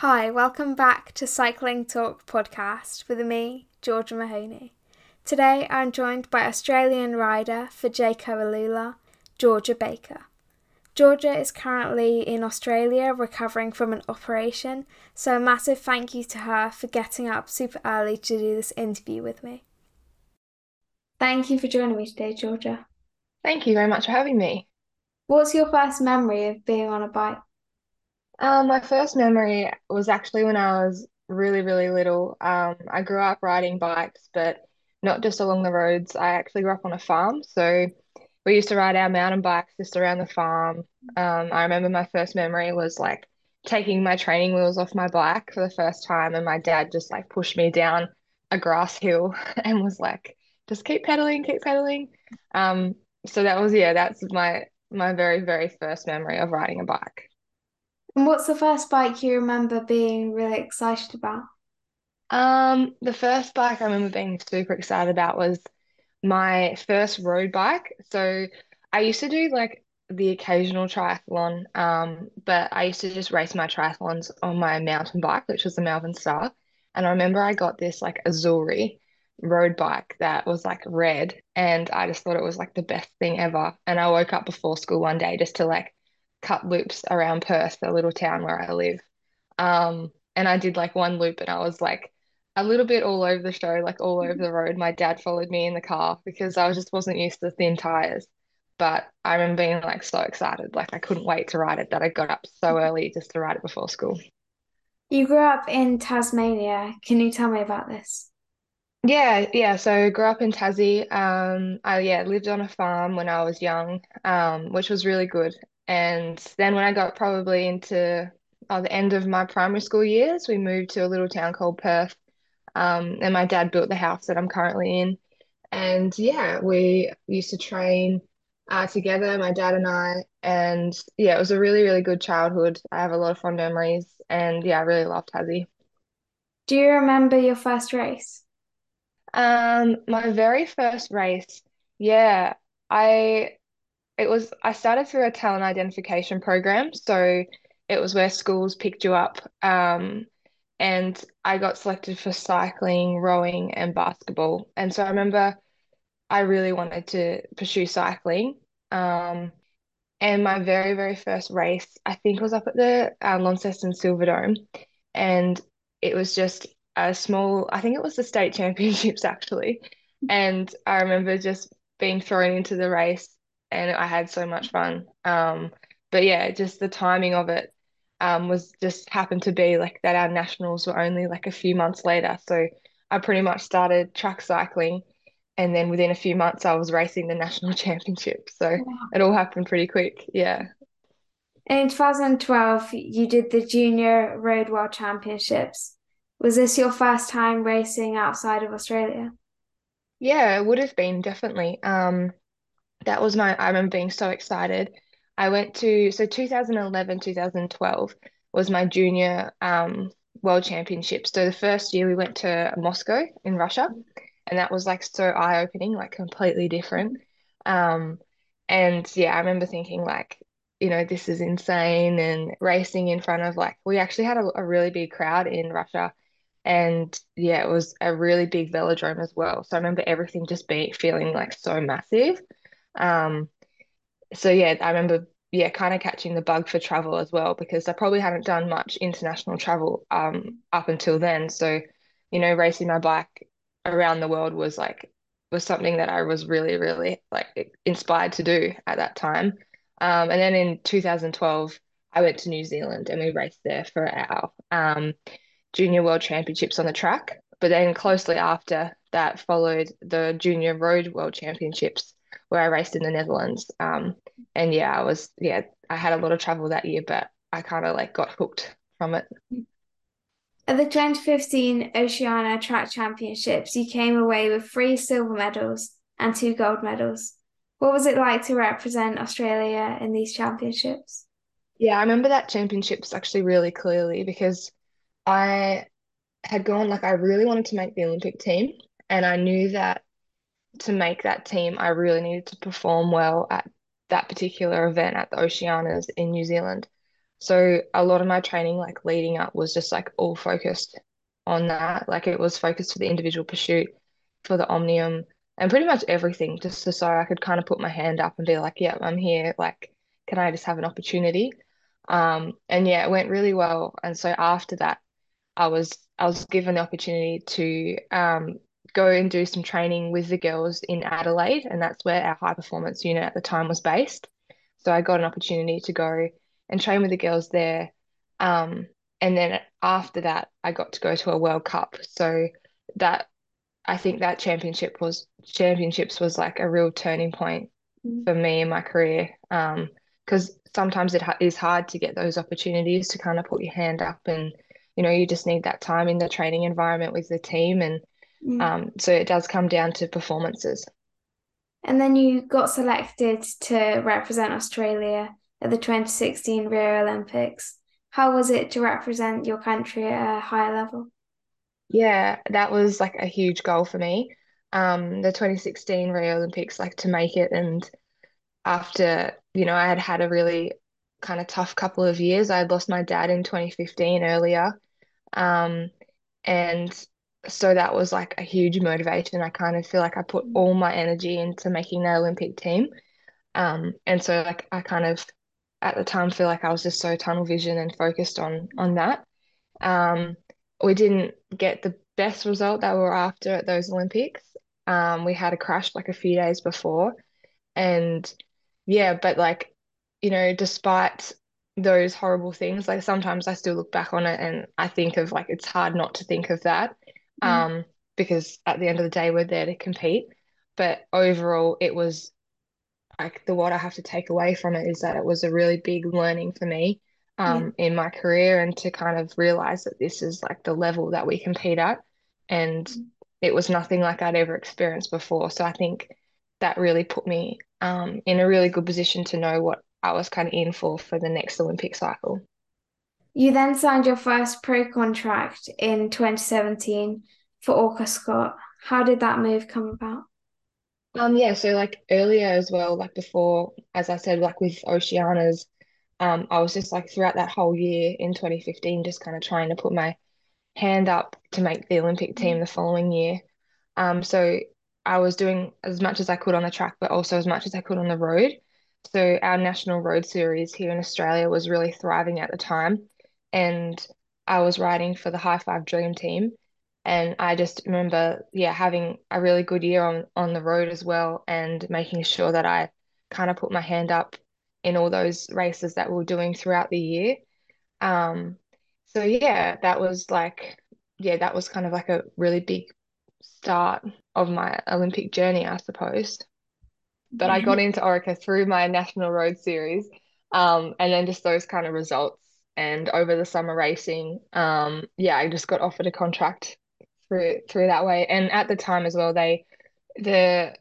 Hi, welcome back to Cycling Talk podcast with me, Georgia Mahoney. Today I'm joined by Australian rider for Jay Alula, Georgia Baker. Georgia is currently in Australia recovering from an operation, so a massive thank you to her for getting up super early to do this interview with me. Thank you for joining me today, Georgia. Thank you very much for having me. What's your first memory of being on a bike? Um, my first memory was actually when I was really, really little. Um, I grew up riding bikes, but not just along the roads. I actually grew up on a farm, so we used to ride our mountain bikes just around the farm. Um, I remember my first memory was like taking my training wheels off my bike for the first time, and my dad just like pushed me down a grass hill and was like, "Just keep pedaling, keep pedaling." Um, so that was yeah, that's my my very, very first memory of riding a bike. And what's the first bike you remember being really excited about? Um, the first bike I remember being super excited about was my first road bike. So I used to do like the occasional triathlon, um, but I used to just race my triathlons on my mountain bike, which was the Malvern Star. And I remember I got this like Azuri road bike that was like red, and I just thought it was like the best thing ever. And I woke up before school one day just to like cut loops around Perth, the little town where I live. Um, and I did like one loop and I was like a little bit all over the show, like all over the road. My dad followed me in the car because I just wasn't used to thin tires. But I remember being like so excited, like I couldn't wait to ride it that I got up so early just to ride it before school. You grew up in Tasmania. Can you tell me about this? Yeah, yeah. So I grew up in Tassie. Um, I yeah lived on a farm when I was young, um, which was really good. And then when I got probably into uh, the end of my primary school years, we moved to a little town called Perth. Um, and my dad built the house that I'm currently in. And yeah, we used to train uh, together, my dad and I. And yeah, it was a really, really good childhood. I have a lot of fond memories. And yeah, I really loved Tassie. Do you remember your first race? Um, my very first race, yeah, I it was I started through a talent identification program. So it was where schools picked you up. Um, and I got selected for cycling, rowing, and basketball. And so I remember I really wanted to pursue cycling. Um, and my very, very first race, I think was up at the uh, Launceston Silverdome. And it was just a small, I think it was the state championships actually. And I remember just being thrown into the race and I had so much fun. Um, but yeah, just the timing of it um, was just happened to be like that our nationals were only like a few months later. So I pretty much started track cycling and then within a few months I was racing the national championship. So Wow. it all happened pretty quick. Yeah. In 2012, you did the Junior Road World Championships. Was this your first time racing outside of Australia? Yeah, it would have been definitely. Um, that was my, I remember being so excited. I went to, so 2011, 2012 was my junior um, world championship. So the first year we went to Moscow in Russia, and that was like so eye-opening, like completely different. Um, and yeah, I remember thinking like, you know, this is insane and racing in front of like, we actually had a, a really big crowd in Russia. And yeah, it was a really big velodrome as well. So I remember everything just being feeling like so massive. Um, so yeah, I remember yeah, kind of catching the bug for travel as well because I probably hadn't done much international travel um up until then. So, you know, racing my bike around the world was like was something that I was really, really like inspired to do at that time. Um, and then in 2012, I went to New Zealand and we raced there for our um junior world championships on the track. But then closely after that followed the junior road world championships where I raced in the Netherlands. Um, and yeah, I was yeah, I had a lot of travel that year, but I kind of like got hooked from it. At the 2015 Oceania Track Championships, you came away with three silver medals and two gold medals. What was it like to represent Australia in these championships? Yeah, I remember that championships actually really clearly because I had gone like I really wanted to make the Olympic team, and I knew that to make that team, I really needed to perform well at that particular event at the Oceanias in New Zealand. So a lot of my training, like leading up, was just like all focused on that. Like it was focused for the individual pursuit, for the Omnium, and pretty much everything, just so I could kind of put my hand up and be like, yeah, I'm here. Like, can I just have an opportunity? Um, and yeah, it went really well. And so after that, I was I was given the opportunity to um, go and do some training with the girls in Adelaide, and that's where our high performance unit at the time was based. So I got an opportunity to go and train with the girls there. Um, and then after that, I got to go to a World Cup. So that I think that championship was championships was like a real turning point Mm. for me in my career. Um, because sometimes it ha is hard to get those opportunities to kind of put your hand up and you know you just need that time in the training environment with the team and Mm. um, so it does come down to performances. And then you got selected to represent Australia at the 2016 Rio Olympics. How was it to represent your country at a higher level? Yeah, that was like a huge goal for me. Um, the 2016 Rio Olympics, like to make it, and after, you know, I had had a really kind of tough couple of years. I had lost my dad in 2015 earlier. Um, and so that was like a huge motivation. I kind of feel like I put all my energy into making that Olympic team. Um, and so like I kind of at the time feel like I was just so tunnel vision and focused on on that. Um, we didn't get the best result that we were after at those Olympics. Um, we had a crash like a few days before, and yeah, but like, you know, despite those horrible things, like sometimes I still look back on it and I think of like it's hard not to think of that. Mm. Um, because at the end of the day, we're there to compete. But overall, it was like the what I have to take away from it is that it was a really big learning for me Yeah. um in my career and to kind of realize that this is like the level that we compete at and it was nothing like I'd ever experienced before so I think that really put me um in a really good position to know what I was kind of in for for the next Olympic cycle. You then signed your first pro contract in 2017 for Orica Scott. How did that move come about? Um yeah so like earlier as well like before as I said like with Oceania's, um I was just like throughout that whole year in 2015 just kind of trying to put my hand up to make the Olympic team the following year. Um, so I was doing as much as I could on the track, but also as much as I could on the road. So our national road series here in Australia was really thriving at the time, and I was riding for the High Five Dream Team, and I just remember, yeah, having a really good year on on the road as well, and making sure that I kind of put my hand up in all those races that we were doing throughout the year. Um, so yeah, that was like, yeah, that was kind of like a really big start of my Olympic journey, I suppose. But I got into Orica through my National Road Series, um, and then just those kind of results. And over the summer racing, um, yeah, I just got offered a contract through through that way. And at the time as well, they the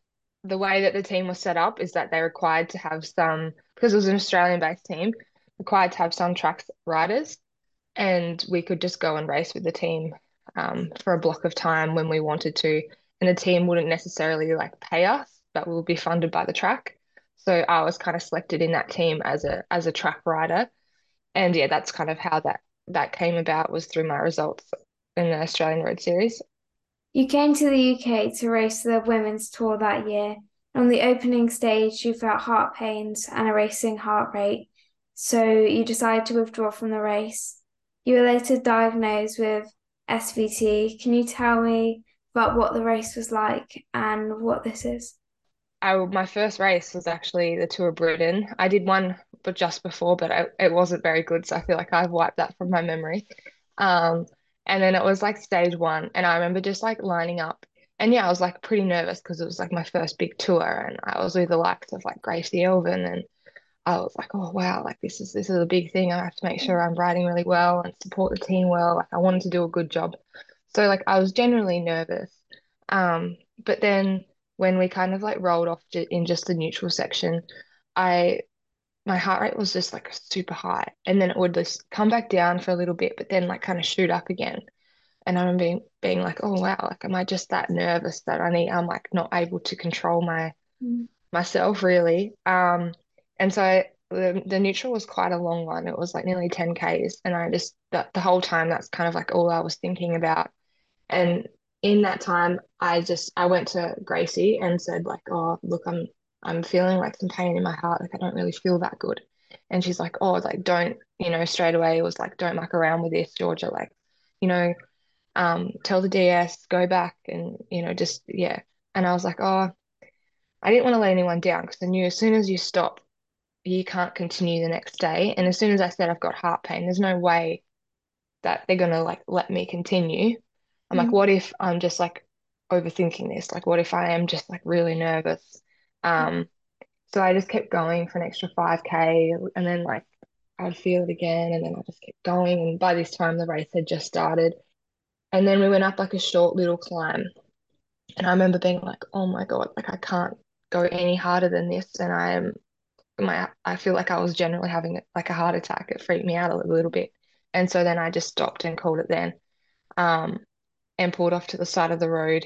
the way that the team was set up is that they required to have some because it was an Australian-based team, required to have some track riders and we could just go and race with the team um, for a block of time when we wanted to. And the team wouldn't necessarily like pay us, but we would be funded by the track. So I was kind of selected in that team as a as a track rider. And yeah, that's kind of how that that came about was through my results in the Australian Road Series. You came to the UK to race the women's tour that year. On the opening stage, you felt heart pains and a racing heart rate, so you decided to withdraw from the race. You were later diagnosed with SVT. Can you tell me about what the race was like and what this is? I my first race was actually the Tour of Britain. I did one but just before, but I, it wasn't very good, so I feel like I've wiped that from my memory. Um, and then it was like stage one, and I remember just like lining up, and yeah, I was like pretty nervous because it was like my first big tour, and I was with the likes of like Gracie Elvin, and I was like, oh wow, like this is this is a big thing. I have to make sure I'm riding really well and support the team well. Like I wanted to do a good job, so like I was genuinely nervous. Um, but then when we kind of like rolled off in just the neutral section, I my heart rate was just like super high, and then it would just come back down for a little bit, but then like kind of shoot up again. And I remember being being like, oh wow, like am I just that nervous that I need? I'm like not able to control my Mm. myself really. Um, and so the, the neutral was quite a long one. It was like nearly 10 Ks. And I just, that the whole time, that's kind of like all I was thinking about. And in that time, I just, I went to Gracie and said like, oh, look, I'm, I'm feeling like some pain in my heart. Like I don't really feel that good. And she's like, oh, like don't, you know, straight away it was like, don't muck around with this, Georgia. Like, you know, um, tell the DS, go back and, you know, just, yeah. And I was like, oh, I didn't want to let anyone down because I knew as soon as you stop, you can't continue the next day. And as soon as I said I've got heart pain, there's no way that they're gonna like let me continue. I'm like, Mm. what if I'm just like overthinking this? Like, what if I am just like really nervous? Um, so I just kept going for an extra 5K and then like I'd feel it again and then I just kept going. And by this time the race had just started. And then we went up like a short little climb. And I remember being like, oh my God, like I can't go any harder than this. And I am my I feel like I was generally having like a heart attack. It freaked me out a little bit. And so then I just stopped and called it then. Um, and pulled off to the side of the road.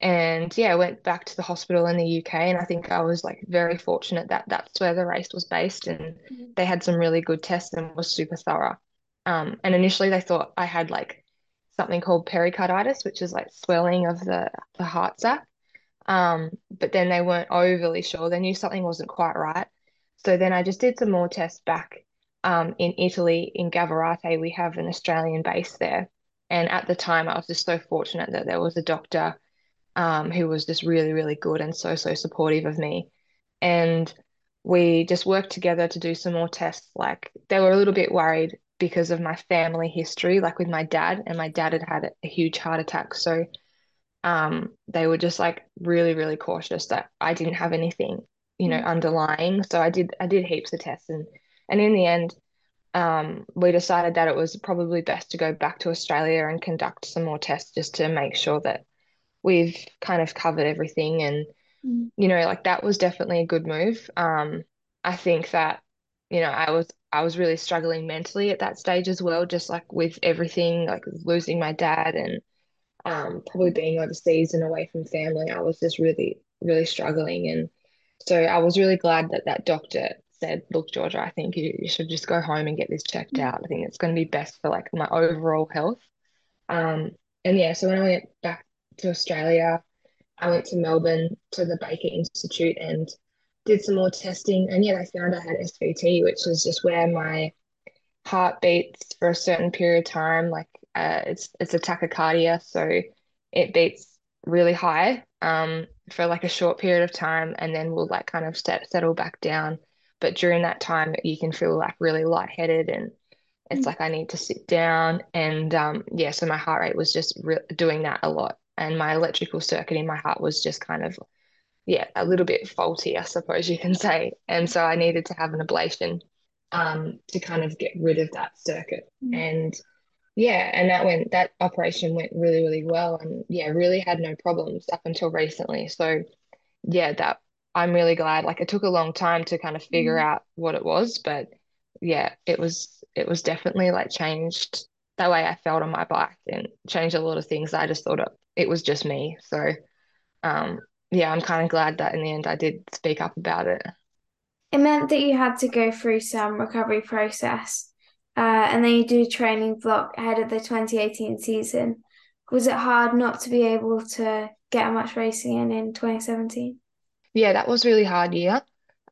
And yeah, I went back to the hospital in the UK. And I think I was like very fortunate that that's where the race was based. And Mm. they had some really good tests and was super thorough. Um, and initially they thought I had like something called pericarditis, which is like swelling of the, the heart sac. Um, but then they weren't overly sure. They knew something wasn't quite right. So then I just did some more tests back um, in Italy, in Gavirate. We have an Australian base there. And at the time, I was just so fortunate that there was a doctor um, who was just really, really good and so, so supportive of me. And we just worked together to do some more tests. Like they were a little bit worried because of my family history, like with my dad, and my dad had had a huge heart attack. So um, they were just like really, really cautious that I didn't have anything, you know, Mm. underlying. So I did, I did heaps of tests, and and in the end, um, we decided that it was probably best to go back to Australia and conduct some more tests just to make sure that we've kind of covered everything. And Mm. you know, like that was definitely a good move. Um, I think that, you know, I was I was really struggling mentally at that stage as well, just like with everything, like losing my dad and um, probably being overseas and away from family, I was just really, really struggling. And so I was really glad that that doctor said, look, Georgia, I think you, you should just go home and get this checked out. I think it's going to be best for like my overall health. Um, and yeah, so when I went back to Australia, I went to Melbourne to the Baker Institute and did some more testing. And yeah, they found I had SVT, which is just where my heart beats for a certain period of time. Like uh, it's it's a tachycardia, so it beats really high um, for like a short period of time, and then will like kind of set, settle back down. But during that time, you can feel like really lightheaded, and it's Mm. like I need to sit down. And um, yeah, so my heart rate was just re doing that a lot, and my electrical circuit in my heart was just kind of yeah, a little bit faulty, I suppose you can say. And so I needed to have an ablation um, to kind of get rid of that circuit. Mm. And yeah, and that went that operation went really, really well. And yeah, really had no problems up until recently. So yeah, that I'm really glad. Like it took a long time to kind of figure Mm. out what it was, but yeah, it was it was definitely like changed the way I felt on my bike and changed a lot of things. I just thought it, it was just me. So um, yeah, I'm kind of glad that in the end I did speak up about it. It meant that you had to go through some recovery process, uh, and then you do a training block ahead of the 2018 season. Was it hard not to be able to get much racing in in 2017? Yeah, that was really hard year.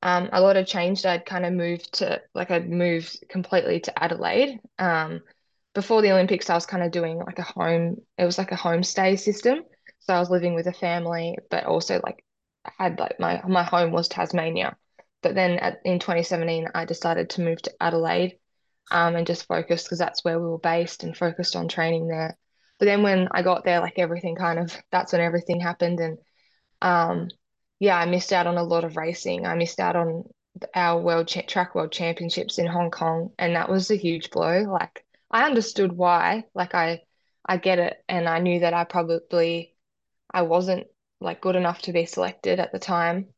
Um, a lot of change. I'd kind of moved to like I'd moved completely to Adelaide. Um, before the Olympics, I was kind of doing like a home. It was like a homestay system. So I was living with a family, but also like I had like my my home was Tasmania. But then at, in 2017, I decided to move to Adelaide, um, and just focus because that's where we were based and focused on training there. But then when I got there, like everything kind of that's when everything happened and um, yeah, I missed out on a lot of racing. I missed out on our world cha track world championships in Hong Kong, and that was a huge blow. Like I understood why, like I I get it, and I knew that I probably I wasn't like good enough to be selected at the time.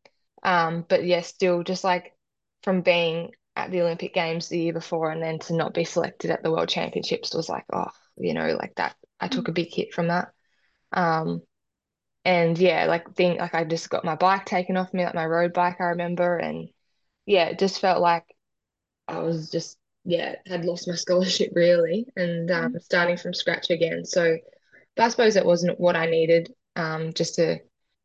Um, but yeah, still just like from being at the Olympic Games the year before and then to not be selected at the World Championships was like, oh, you know, like that. I took a big hit from that. Um, and yeah, like thing like I just got my bike taken off me, like my road bike, I remember, and yeah, it just felt like I was just yeah had lost my scholarship really and um, Mm. starting from scratch again. So, but I suppose it wasn't what I needed. Um, just to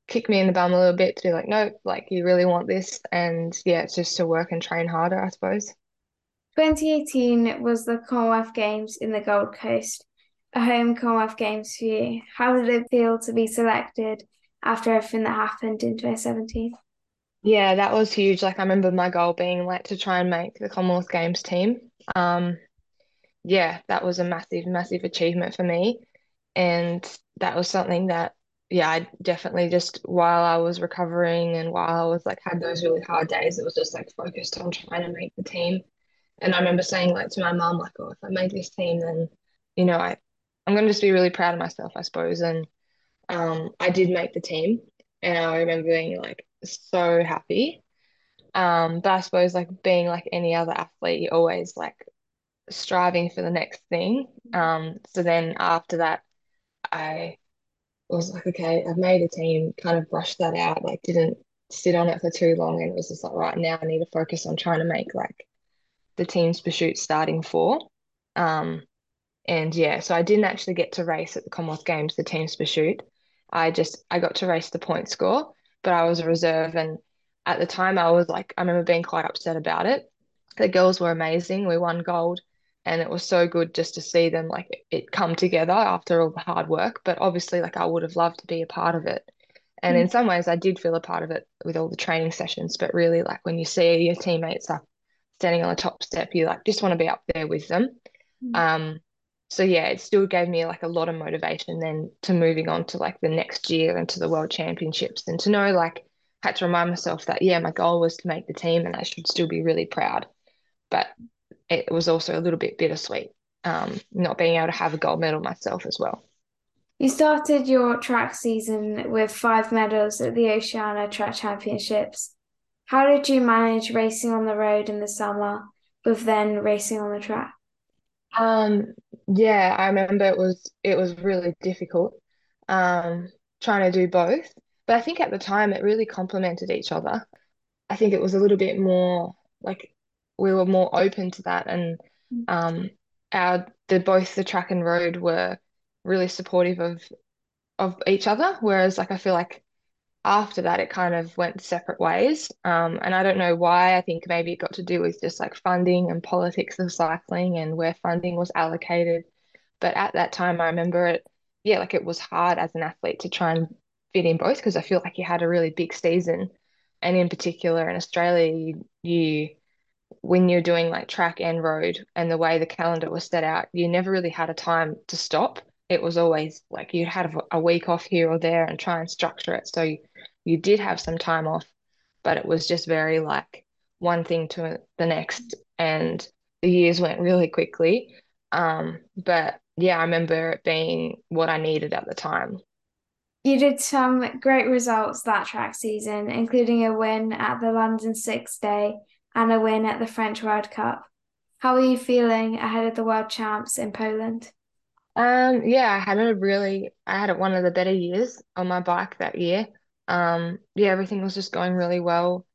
kick me in the bum a little bit to be like, nope, like you really want this, and yeah, it's just to work and train harder, I suppose. 2018 was the Commonwealth Games in the Gold Coast, a home Commonwealth Games for you. How did it feel to be selected after everything that happened in 2017? Yeah, that was huge. Like I remember my goal being like to try and make the Commonwealth Games team. Um, yeah, that was a massive, massive achievement for me. And that was something that, yeah, I definitely just while I was recovering and while I was like had those really hard days, it was just like focused on trying to make the team. And I remember saying like to my mum, like, oh, if I made this team, then, you know, I, I'm gonna just be really proud of myself, I suppose. And um, I did make the team, and I remember being like so happy. Um, but I suppose like being like any other athlete, you're always like striving for the next thing. Um, so then after that, I was like, okay, I've made a team, kind of brushed that out, like didn't sit on it for too long, and it was just like, right now I need to focus on trying to make like the team's pursuit starting four. Um, and yeah, so I didn't actually get to race at the Commonwealth Games, the team's pursuit. I just I got to race the point score, but I was a reserve and at the time I was like I remember being quite upset about it. The girls were amazing. We won gold and it was so good just to see them like it come together after all the hard work, but obviously like I would have loved to be a part of it. And in some ways I did feel a part of it with all the training sessions, but really like when you see your teammates up standing on the top step, you like just want to be up there with them. Mm. Um, so yeah, it still gave me like a lot of motivation then to moving on to like the next year and to the World Championships and to know like I had to remind myself that yeah, my goal was to make the team and I should still be really proud. But it was also a little bit bittersweet, um, not being able to have a gold medal myself as well. You started your track season with five medals at the Oceania Track Championships. How did you manage racing on the road in the summer with then racing on the track? Um, yeah, I remember it was it was really difficult, um, trying to do both. But I think at the time it really complemented each other. I think it was a little bit more like we were more open to that and um our the both the track and road were really supportive of of each other whereas like I feel like after that it kind of went separate ways um and I don't know why I think maybe it got to do with just like funding and politics of cycling and where funding was allocated but at that time I remember it yeah like it was hard as an athlete to try and fit in both because I feel like you had a really big season and in particular in Australia, you, you when you're doing like track and road and the way the calendar was set out, you never really had a time to stop. It was always like you had a, week off here or there and try and structure it. So you, you did have some time off, but it was just very like one thing to the next. And the years went really quickly. Um, but yeah, I remember it being what I needed at the time. You did some great results that track season, including a win at the London Six Day and a win at the French World Cup. How are you feeling ahead of the World Champs in Poland? Um, yeah, I had a really, I had one of the better years on my bike that year. Um, yeah, everything was just going really well.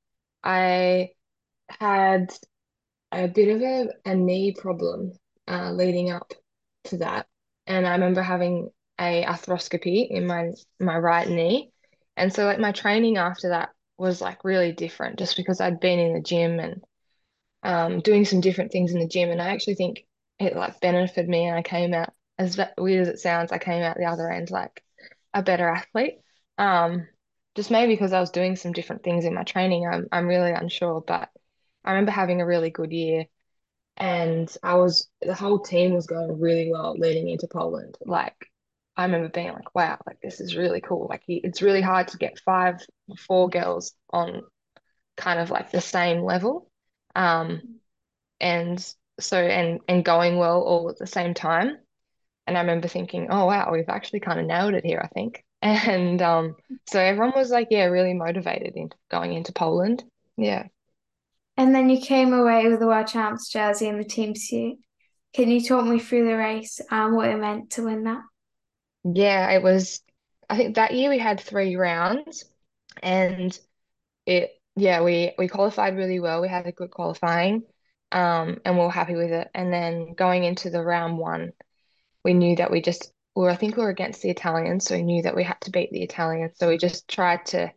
I had a bit of a, a knee problem uh, leading up to that, and I remember having a arthroscopy in my my right knee, and so like my training after that was like really different, just because I'd been in the gym and um, doing some different things in the gym, and I actually think it like benefited me, and I came out as weird as it sounds, I came out the other end like a better athlete. Um, just maybe because I was doing some different things in my training. I'm I'm really unsure, but I remember having a really good year, and I was the whole team was going really well leading into Poland. Like I remember being like, wow, like this is really cool. Like it's really hard to get five, four girls on kind of like the same level. Um, and so and and going well all at the same time. And I remember thinking, oh wow, we've actually kind of nailed it here, I think. And um, so everyone was like, yeah, really motivated into going into Poland. Yeah. And then you came away with the World Champs jersey and the team pursuit. Can you talk me through the race and what it meant to win that? Yeah, it was I think that year we had three rounds and it yeah, we we qualified really well. We had a good qualifying, um, and we were happy with it. And then going into the round one, we knew that we just, or I think we were against the Italians, so we knew that we had to beat the Italians. So we just tried to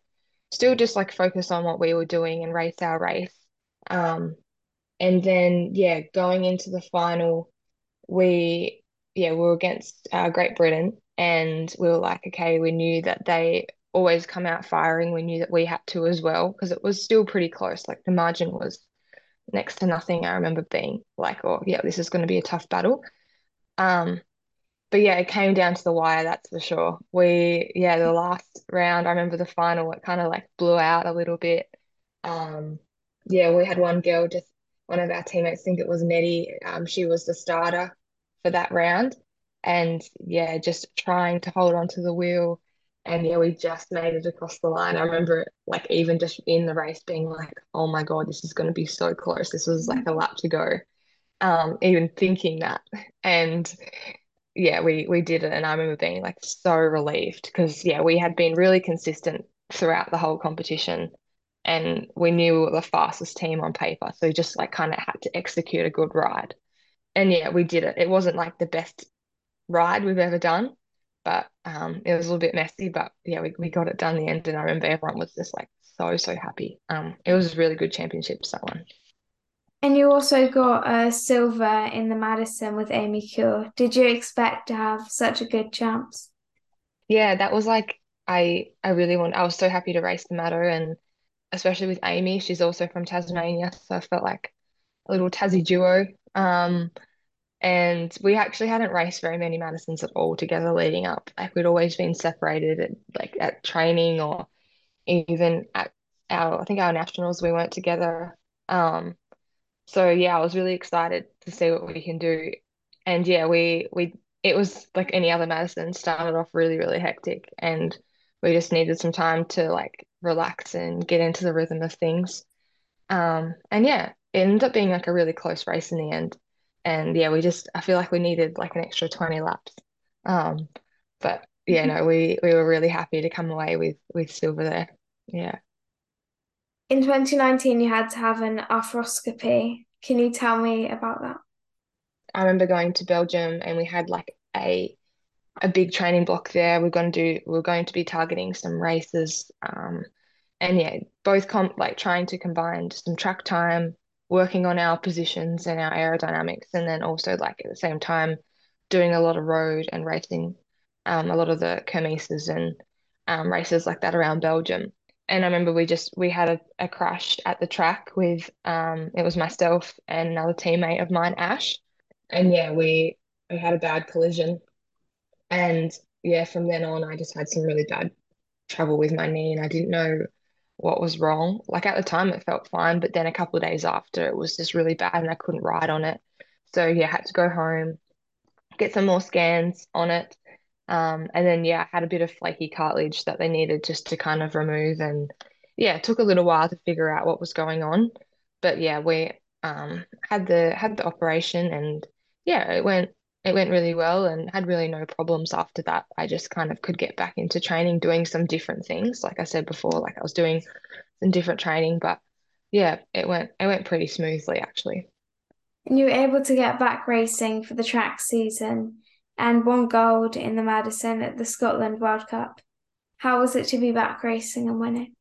still just like focus on what we were doing and race our race. Um, and then yeah, going into the final, we yeah, we were against uh, Great Britain, and we were like, okay, we knew that they always come out firing. We knew that we had to as well because it was still pretty close. Like the margin was next to nothing. I remember being like, oh yeah, this is going to be a tough battle. Um, but yeah, it came down to the wire, that's for sure. We, yeah, the last round, I remember the final, it kind of like blew out a little bit. Um, yeah, we had one girl, just one of our teammates, think it was Nettie, um, she was the starter for that round. And yeah, just trying to hold on to the wheel. And yeah, we just made it across the line. I remember like even just in the race being like, oh my God, this is going to be so close. This was like a lap to go. Um, even thinking that. And yeah, we we did it, and I remember being like so relieved because yeah, we had been really consistent throughout the whole competition, and we knew we were the fastest team on paper, so we just like kind of had to execute a good ride, and yeah, we did it. It wasn't like the best ride we've ever done, but um, it was a little bit messy, but yeah, we we got it done in the end, and I remember everyone was just like so so happy. Um, it was a really good championship that one. And you also got a silver in the Madison with Amy Cure. Did you expect to have such a good chance? Yeah, that was like I I really want. I was so happy to race the matter, and especially with Amy. She's also from Tasmania, so I felt like a little Tassie duo. Um, and we actually hadn't raced very many Madisons at all together leading up. Like we'd always been separated at like at training or even at our I think our nationals we weren't together. Um, so yeah, I was really excited to see what we can do. And yeah, we we it was like any other Madison started off really, really hectic and we just needed some time to like relax and get into the rhythm of things. Um and yeah, it ended up being like a really close race in the end. And yeah, we just I feel like we needed like an extra 20 laps. Um but yeah, no, we we were really happy to come away with with silver there. Yeah. In 2019, you had to have an arthroscopy. Can you tell me about that? I remember going to Belgium and we had like a a big training block there. We're going to do we're going to be targeting some races. Um, and yeah, both com like trying to combine some track time, working on our positions and our aerodynamics, and then also like at the same time doing a lot of road and racing, um, a lot of the kermesses and um, races like that around Belgium. And I remember we just we had a, a crash at the track with um, it was myself and another teammate of mine, Ash and yeah, we we had a bad collision, and yeah, from then on, I just had some really bad trouble with my knee, and I didn't know what was wrong. Like at the time, it felt fine, but then a couple of days after, it was just really bad, and I couldn't ride on it. So yeah, I had to go home, get some more scans on it, um, and then yeah, I had a bit of flaky cartilage that they needed just to kind of remove, and yeah, it took a little while to figure out what was going on, but yeah, we um had the had the operation and yeah, it went it went really well and had really no problems after that. I just kind of could get back into training, doing some different things. Like I said before, like I was doing some different training, but yeah, it went it went pretty smoothly actually. And you were able to get back racing for the track season and won gold in the Madison at the Scotland World Cup. How was it to be back racing and winning?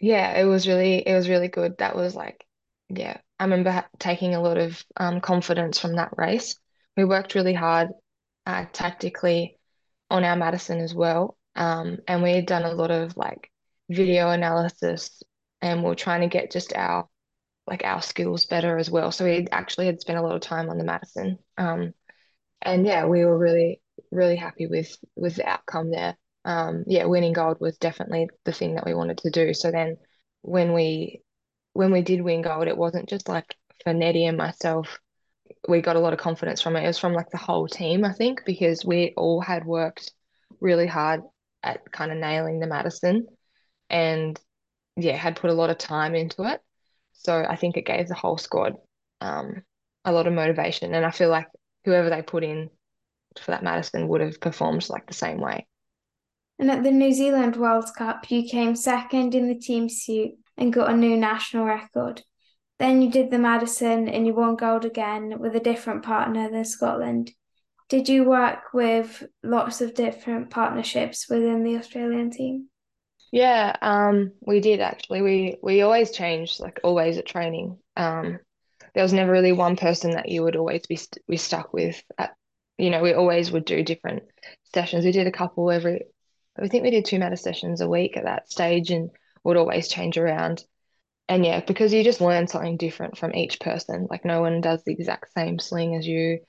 Yeah, it was really it was really good. That was like yeah, I remember taking a lot of um, confidence from that race. We worked really hard uh, tactically on our Madison as well. Um, and we had done a lot of like video analysis and we are trying to get just our like our skills better as well. So we actually had spent a lot of time on the Madison. Um, and yeah, we were really, really happy with with the outcome there. Um, yeah, winning gold was definitely the thing that we wanted to do. So then when we when we did win gold, it wasn't just like for Nettie and myself. We got a lot of confidence from it. It was from like the whole team, I think, because we all had worked really hard at kind of nailing the Madison and yeah, had put a lot of time into it. So I think it gave the whole squad um, a lot of motivation. And I feel like whoever they put in for that Madison would have performed like the same way. And at the New Zealand World Cup, you came second in the team pursuit and got a new national record. Then you did the Madison and you won gold again with a different partner than Scotland. Did you work with lots of different partnerships within the Australian team? Yeah, um, we did actually. We we always changed, like always at training. Um, there was never really one person that you would always be st be stuck with. At, you know, we always would do different sessions. We did a couple every. I think we did two meta sessions a week at that stage, and would always change around. And yeah, because you just learn something different from each person. Like no one does the exact same sling as you,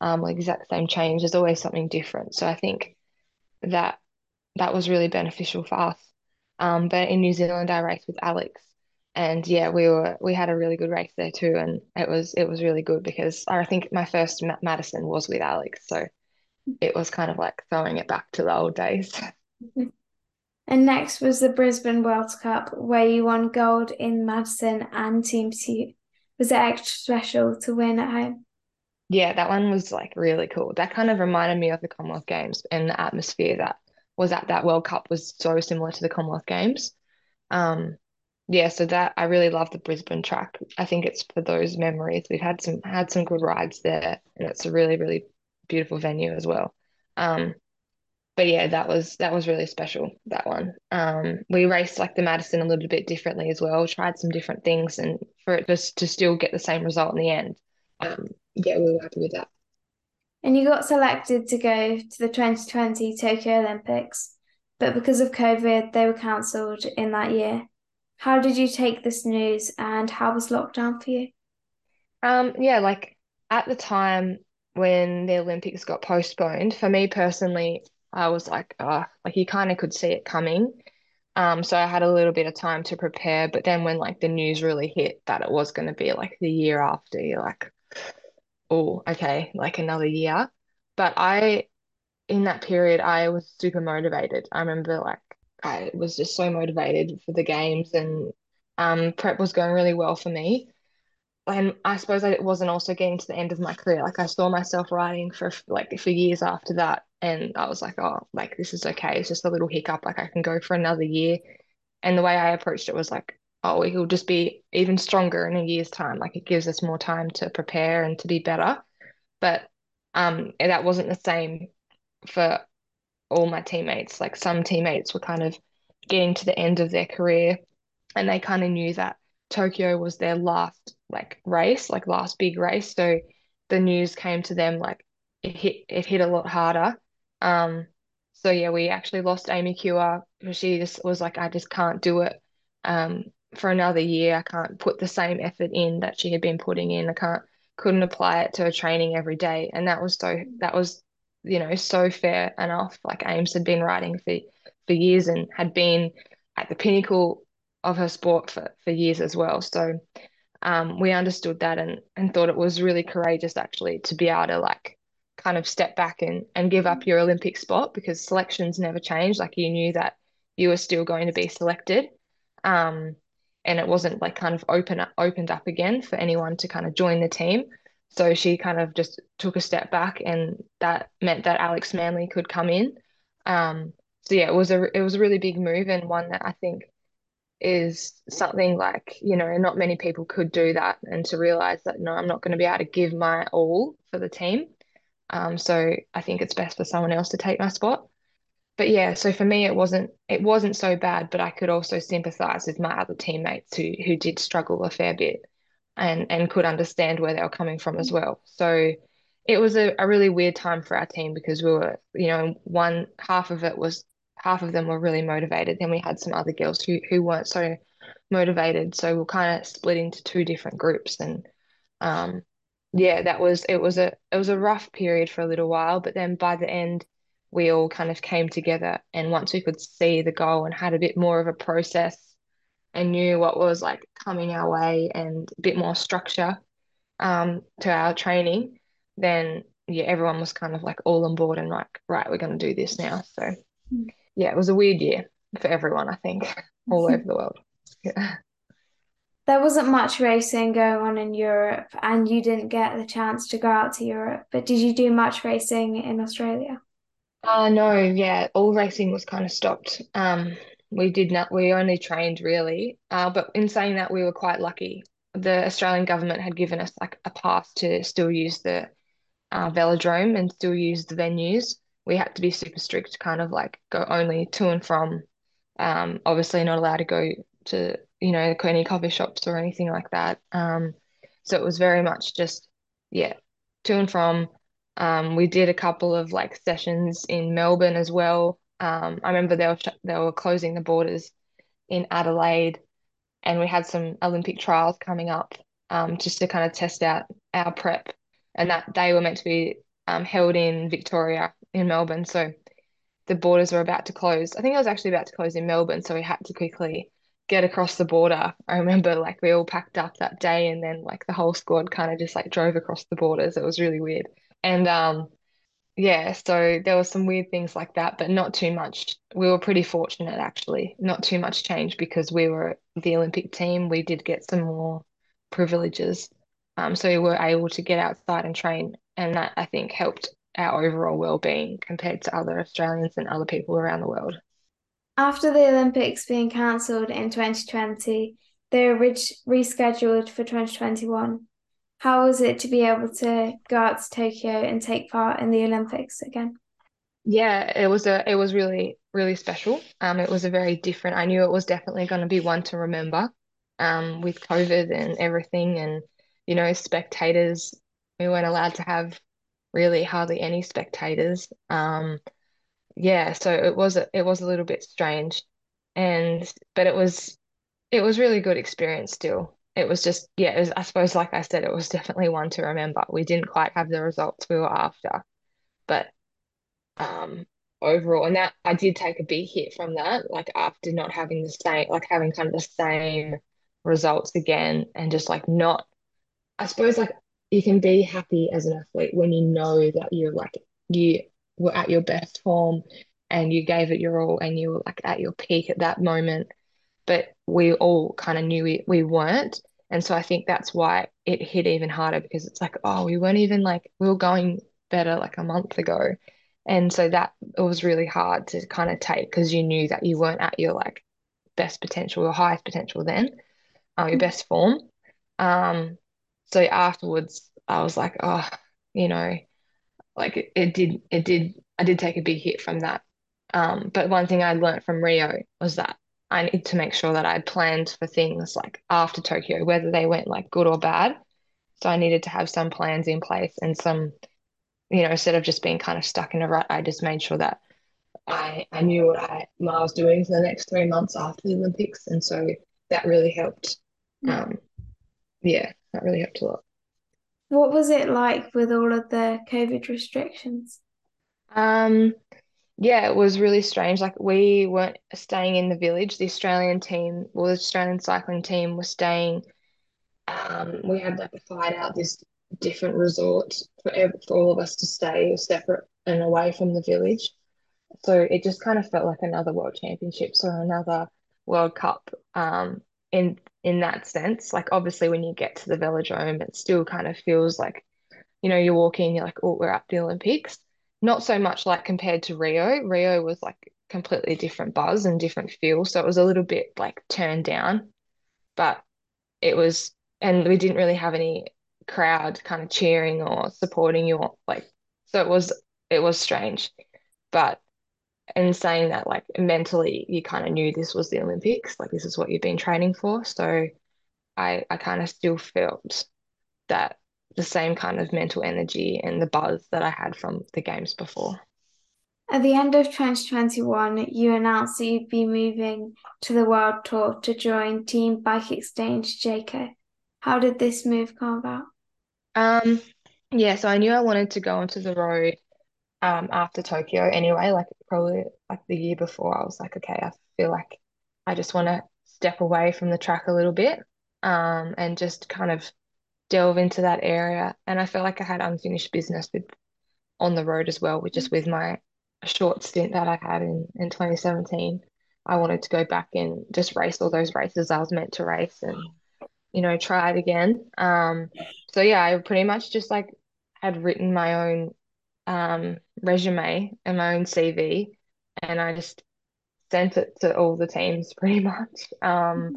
um, like exact same change. There's always something different. So I think that that was really beneficial for us. Um, but in New Zealand, I raced with Alex, and yeah, we were we had a really good race there too, and it was it was really good because I think my first Madison was with Alex, so it was kind of like throwing it back to the old days. And next was the Brisbane World Cup, where you won gold in Madison and Team Two. Was it extra special to win at home? Yeah, that one was like really cool. That kind of reminded me of the Commonwealth Games and the atmosphere that was at that World Cup was so similar to the Commonwealth Games. Um, yeah, so that I really love the Brisbane track. I think it's for those memories. We've had some had some good rides there, and it's a really really beautiful venue as well. Um, but yeah, that was that was really special that one. Um, we raced like the Madison a little bit differently as well. Tried some different things, and for it just to still get the same result in the end. Um, yeah, we were happy with that. And you got selected to go to the 2020 Tokyo Olympics, but because of COVID, they were cancelled in that year. How did you take this news and how was lockdown for you? Um, yeah, like at the time when the Olympics got postponed, for me personally, I was like, oh, like you kind of could see it coming. Um, so I had a little bit of time to prepare, but then when like the news really hit that it was going to be like the year after, you're like, oh, okay, like another year. But I, in that period, I was super motivated. I remember like I was just so motivated for the games and um, prep was going really well for me. And I suppose I wasn't also getting to the end of my career. Like I saw myself riding for like for years after that, and I was like, oh, like this is okay. It's just a little hiccup. Like I can go for another year. And the way I approached it was like, oh, he'll just be even stronger in a year's time. Like it gives us more time to prepare and to be better. But um, that wasn't the same for all my teammates. Like some teammates were kind of getting to the end of their career and they kind of knew that Tokyo was their last like race, like last big race. So the news came to them like it hit it hit a lot harder. Um, so yeah, we actually lost Amy Cure. She just was like, I just can't do it. Um, for another year. I can't put the same effort in that she had been putting in. I can't couldn't apply it to her training every day. And that was so that was, you know, so fair enough. Like Ames had been riding for for years and had been at the pinnacle of her sport for, for years as well. So um, we understood that and and thought it was really courageous actually to be able to like kind of step back and and give up your Olympic spot because selections never changed. Like you knew that you were still going to be selected. Um, and it wasn't like kind of open opened up again for anyone to kind of join the team. So she kind of just took a step back, and that meant that Alex Manly could come in. Um, so yeah, it was a it was a really big move and one that I think is something like you know not many people could do that, and to realize that no, I'm not going to be able to give my all for the team. Um, so I think it's best for someone else to take my spot but yeah, so for me it wasn't it wasn't so bad, but I could also sympathize with my other teammates who who did struggle a fair bit and and could understand where they were coming from as well. So it was a, a really weird time for our team because we were, you know, one half of it was half of them were really motivated. Then we had some other girls who who weren't so motivated. So we're kind of split into two different groups and um yeah, that was it was a it was a rough period for a little while, but then by the end we all kind of came together. And once we could see the goal and had a bit more of a process and knew what was like coming our way and a bit more structure um, to our training, then yeah, everyone was kind of like all on board and like, right, we're going to do this now. So yeah, it was a weird year for everyone, I think, all over the world. Yeah. There wasn't much racing going on in Europe, and you didn't get the chance to go out to Europe. But did you do much racing in Australia? Uh, no, yeah, all racing was kind of stopped. Um, We did not, we only trained really. Uh, but in saying that, we were quite lucky. The Australian government had given us like a pass to still use the uh, velodrome and still use the venues. We had to be super strict, kind of like go only to and from. Um, obviously not allowed to go to, you know, any coffee shops or anything like that. Um, so it was very much just, yeah, to and from. Um, we did a couple of like sessions in Melbourne as well. Um, I remember they were they were closing the borders in Adelaide, and we had some Olympic trials coming up um, just to kind of test out our prep. And that they were meant to be um, held in Victoria in Melbourne. So the borders were about to close. I think it was actually about to close in Melbourne, so we had to quickly get across the border. I remember like we all packed up that day and then like the whole squad kind of just like drove across the borders. It was really weird. And um yeah, so there were some weird things like that, but not too much. We were pretty fortunate actually. Not too much change because we were the Olympic team. We did get some more privileges. Um, so we were able to get outside and train, and that I think helped our overall well-being compared to other Australians and other people around the world. After the Olympics being cancelled in 2020, they were rescheduled for 2021. How was it to be able to go out to Tokyo and take part in the Olympics again? Yeah, it was a it was really really special. Um, it was a very different. I knew it was definitely going to be one to remember. Um, with COVID and everything, and you know, spectators. We weren't allowed to have really hardly any spectators. Um, yeah, so it was a, it was a little bit strange, and but it was it was really good experience still. It was just yeah, it was, I suppose like I said, it was definitely one to remember. We didn't quite have the results we were after, but um overall, and that I did take a big hit from that, like after not having the same, like having kind of the same results again, and just like not, I suppose like you can be happy as an athlete when you know that you're like you were at your best form and you gave it your all and you were like at your peak at that moment. But we all kind of knew we, we weren't. And so I think that's why it hit even harder because it's like, oh, we weren't even like, we were going better like a month ago. And so that it was really hard to kind of take because you knew that you weren't at your like best potential or highest potential then, um, your best form. Um, so afterwards, I was like, oh, you know, like it, it did, it did, I did take a big hit from that. Um, but one thing I learned from Rio was that I need to make sure that I planned for things like after Tokyo, whether they went like good or bad. So I needed to have some plans in place and some, you know, instead of just being kind of stuck in a rut, I just made sure that I I knew what I, I was doing for the next three months after the Olympics, and so that really helped. Um, yeah, that really helped a lot. What was it like with all of the COVID restrictions? Um, yeah, it was really strange. Like we weren't staying in the village. The Australian team, well, the Australian cycling team was staying. Um, we had like a fight out this different resort for every, for all of us to stay separate and away from the village. So it just kind of felt like another World Championships or another World Cup. Um, in in that sense. Like obviously when you get to the velodrome, it still kind of feels like, you know, you're walking, you're like, oh, we're at the Olympics. Not so much like compared to Rio. Rio was like completely different buzz and different feel. So it was a little bit like turned down, but it was, and we didn't really have any crowd kind of cheering or supporting you like, so it was, it was strange. But in saying that like mentally you kind of knew this was the Olympics, like this is what you've been training for. So I I kind of still felt that the same kind of mental energy and the buzz that I had from the games before. At the end of 2021, you announced that you'd be moving to the World Tour to join Team Bike Exchange Jayco. How did this move come about? Um, yeah, so I knew I wanted to go onto the road um after Tokyo anyway, like probably like the year before, I was like, okay, I feel like I just want to step away from the track a little bit um and just kind of delve into that area. And I felt like I had unfinished business with on the road as well, with just with my short stint that I had in, in 2017. I wanted to go back and just race all those races I was meant to race and, you know, try it again. Um, so yeah, I pretty much just like had written my own um, resume and my own CV, and I just sent it to all the teams pretty much. Um,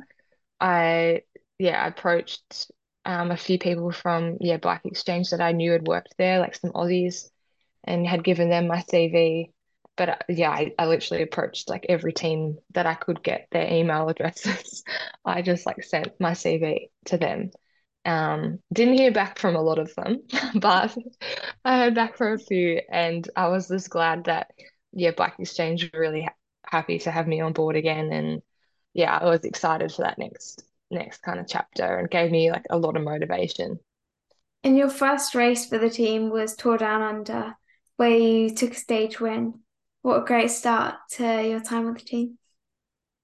I yeah, I approached um, a few people from yeah Bike Exchange that I knew had worked there, like some Aussies, and had given them my CV. But uh, yeah, I, I literally approached like every team that I could get their email addresses. I just like sent my CV to them. Um, didn't hear back from a lot of them, but I heard back from a few, and I was just glad that yeah, Bike Exchange really ha happy to have me on board again, and yeah, I was excited for that next next kind of chapter, and gave me like a lot of motivation. And your first race for the team was Tour Down Under, where you took a stage win. What a great start to your time with the team.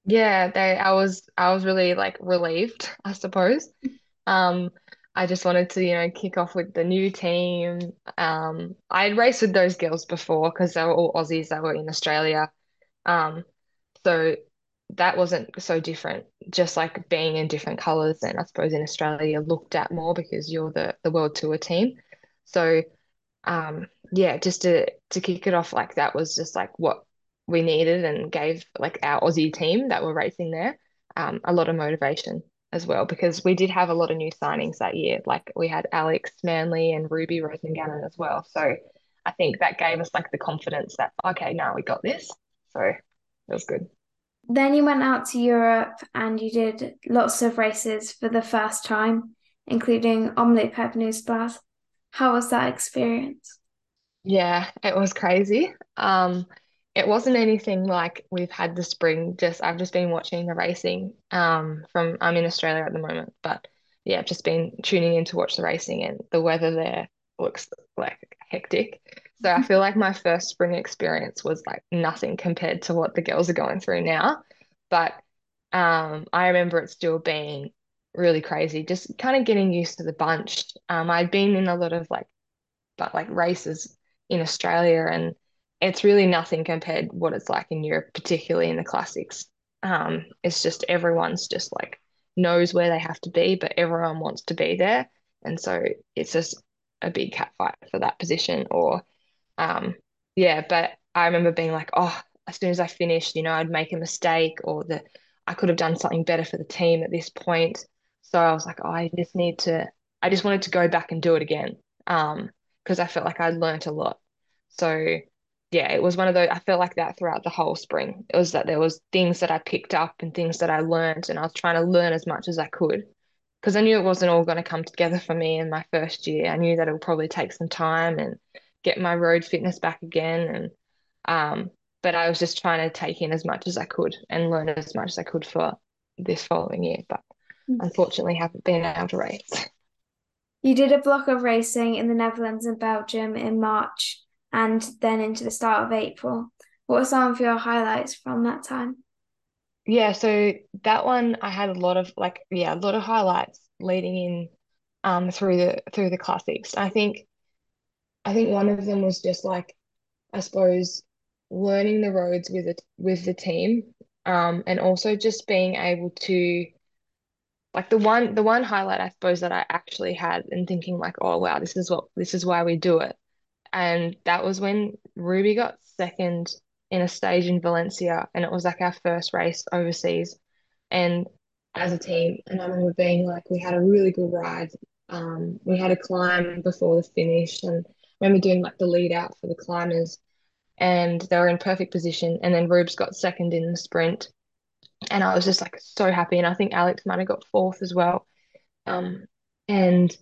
Yeah, they I was I was really like relieved, I suppose. Um, I just wanted to, you know, kick off with the new team. Um, I had raced with those girls before because they were all Aussies that were in Australia. Um, so that wasn't so different. Just like being in different colours, and I suppose in Australia looked at more because you're the the World Tour team. So um, yeah, just to to kick it off like that was just like what we needed and gave like our Aussie team that were racing there um, a lot of motivation as well because we did have a lot of new signings that year. Like we had Alex Manly and Ruby Roseman-Gannon as well. So I think that gave us like the confidence that okay, now we got this. So it was good. Then you went out to Europe and you did lots of races for the first time, including Omloop Het Nieuwsblad. How was that experience? Yeah, it was crazy. Um, it wasn't anything like we've had the spring. Just I've just been watching the racing. Um, from I'm in Australia at the moment, but yeah, just been tuning in to watch the racing, and the weather there looks like hectic. So I feel like my first spring experience was like nothing compared to what the girls are going through now. But um, I remember it still being really crazy, just kind of getting used to the bunch. Um, I'd been in a lot of like but like races in Australia and it's really nothing compared what it's like in Europe, particularly in the classics. Um, it's just everyone's just like knows where they have to be, but everyone wants to be there. And so it's just a big cat fight for that position. Or um, yeah, but I remember being like, oh, as soon as I finished, you know, I'd make a mistake or the I could have done something better for the team at this point. So I was like, oh, I just need to I just wanted to go back and do it again. Um, because I felt like I'd learnt a lot. So yeah, it was one of those I felt like that throughout the whole spring. It was that there was things that I picked up and things that I learned and I was trying to learn as much as I could because I knew it wasn't all going to come together for me in my first year. I knew that it would probably take some time and get my road fitness back again and um but I was just trying to take in as much as I could and learn as much as I could for this following year, but unfortunately haven't been able to race. You did a block of racing in the Netherlands and Belgium in March and then into the start of April. What are some of your highlights from that time? Yeah, so that one I had a lot of like yeah, a lot of highlights leading in um through the through the classics. I think I think one of them was just like I suppose learning the roads with it with the team um and also just being able to like the one the one highlight I suppose that I actually had and thinking like oh wow this is what this is why we do it. And that was when Ruby got second in a stage in Valencia and it was like our first race overseas. And as a team and I remember being like we had a really good ride. Um we had a climb before the finish and remember doing like the lead out for the climbers and they were in perfect position and then Rubes got second in the sprint and I was just like so happy. And I think Alex might have got fourth as well. Um, and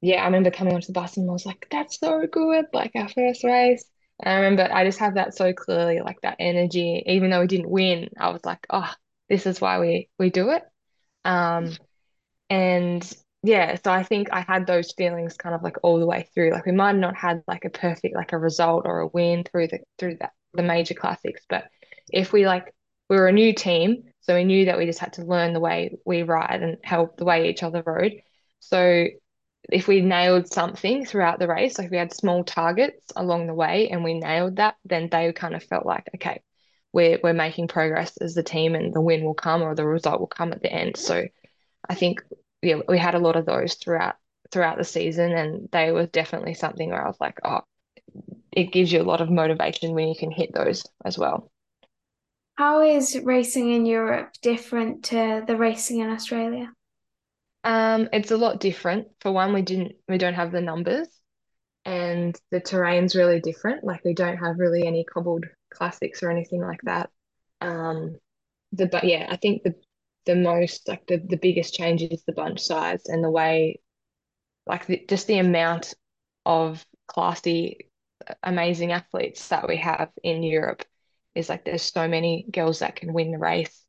yeah, I remember coming onto the bus and I was like, that's so good, like our first race. And I remember I just have that so clearly, like that energy, even though we didn't win, I was like, oh, this is why we we do it. Um, and yeah, so I think I had those feelings kind of like all the way through. Like we might not had like a perfect like a result or a win through the through that the major classics, but if we like we were a new team, so we knew that we just had to learn the way we ride and help the way each other rode. So if we nailed something throughout the race, like we had small targets along the way and we nailed that, then they kind of felt like, okay, we're we're making progress as a team and the win will come or the result will come at the end. So I think yeah, we had a lot of those throughout throughout the season and they were definitely something where I was like, oh, it gives you a lot of motivation when you can hit those as well. How is racing in Europe different to the racing in Australia? Um, it's a lot different. For one, we didn't we don't have the numbers and the terrain's really different. Like we don't have really any cobbled classics or anything like that. Um, the but yeah, I think the the most like the, the biggest change is the bunch size and the way like the, just the amount of classy, amazing athletes that we have in Europe is like there's so many girls that can win the race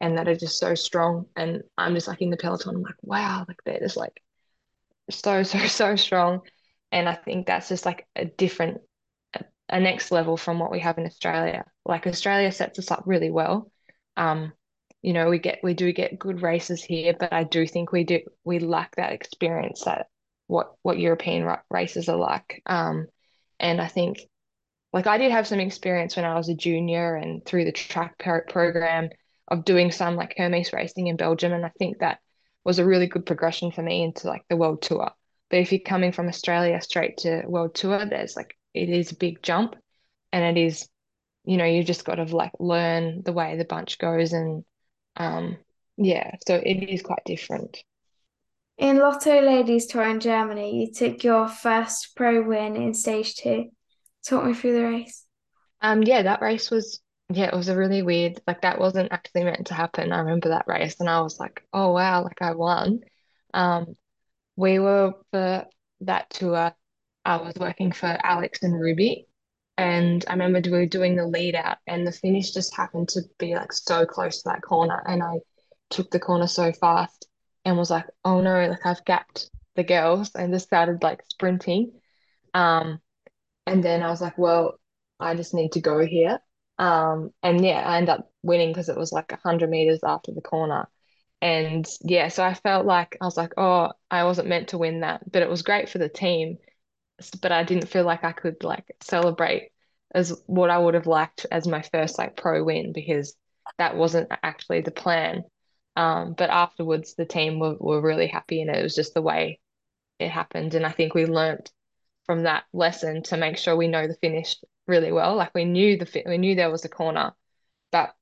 and that are just so strong. And I'm just like in the peloton, I'm like, wow, like they're just like so, so, so strong. And I think that's just like a different, a next level from what we have in Australia. Like Australia sets us up really well. Um, you know, we get we do get good races here, but I do think we do we lack that experience that what what European races are like. Um, and I think like I did have some experience when I was a junior and through the track program of doing some like kermesse racing in Belgium, and I think that was a really good progression for me into like the world tour. But if you're coming from Australia straight to world tour, there's like it is a big jump, and it is, you know, you just got to like learn the way the bunch goes, and um, yeah, so it is quite different. In Lotto Ladies Tour in Germany, you took your first pro win in stage two. Talk me through the race. Um, yeah, that race was yeah, it was a really weird, like that wasn't actually meant to happen. I remember that race and I was like, oh wow, like I won. Um, we were for that tour, I was working for Alex and Ruby. And I remember we were doing the lead out and the finish just happened to be like so close to that corner. And I took the corner so fast and was like, oh no, like I've gapped the girls and just started like sprinting. Um, and then I was like, well, I just need to go here. Um, and yeah, I ended up winning because it was like 100 meters after the corner. And yeah, so I felt like I was like, oh, I wasn't meant to win that, but it was great for the team. But I didn't feel like I could like celebrate as what I would have liked as my first like pro win because that wasn't actually the plan. Um, but afterwards, the team were, were really happy, and it was just the way it happened. And I think we learnt from that lesson to make sure we know the finish really well. Like we knew the we knew there was a corner, but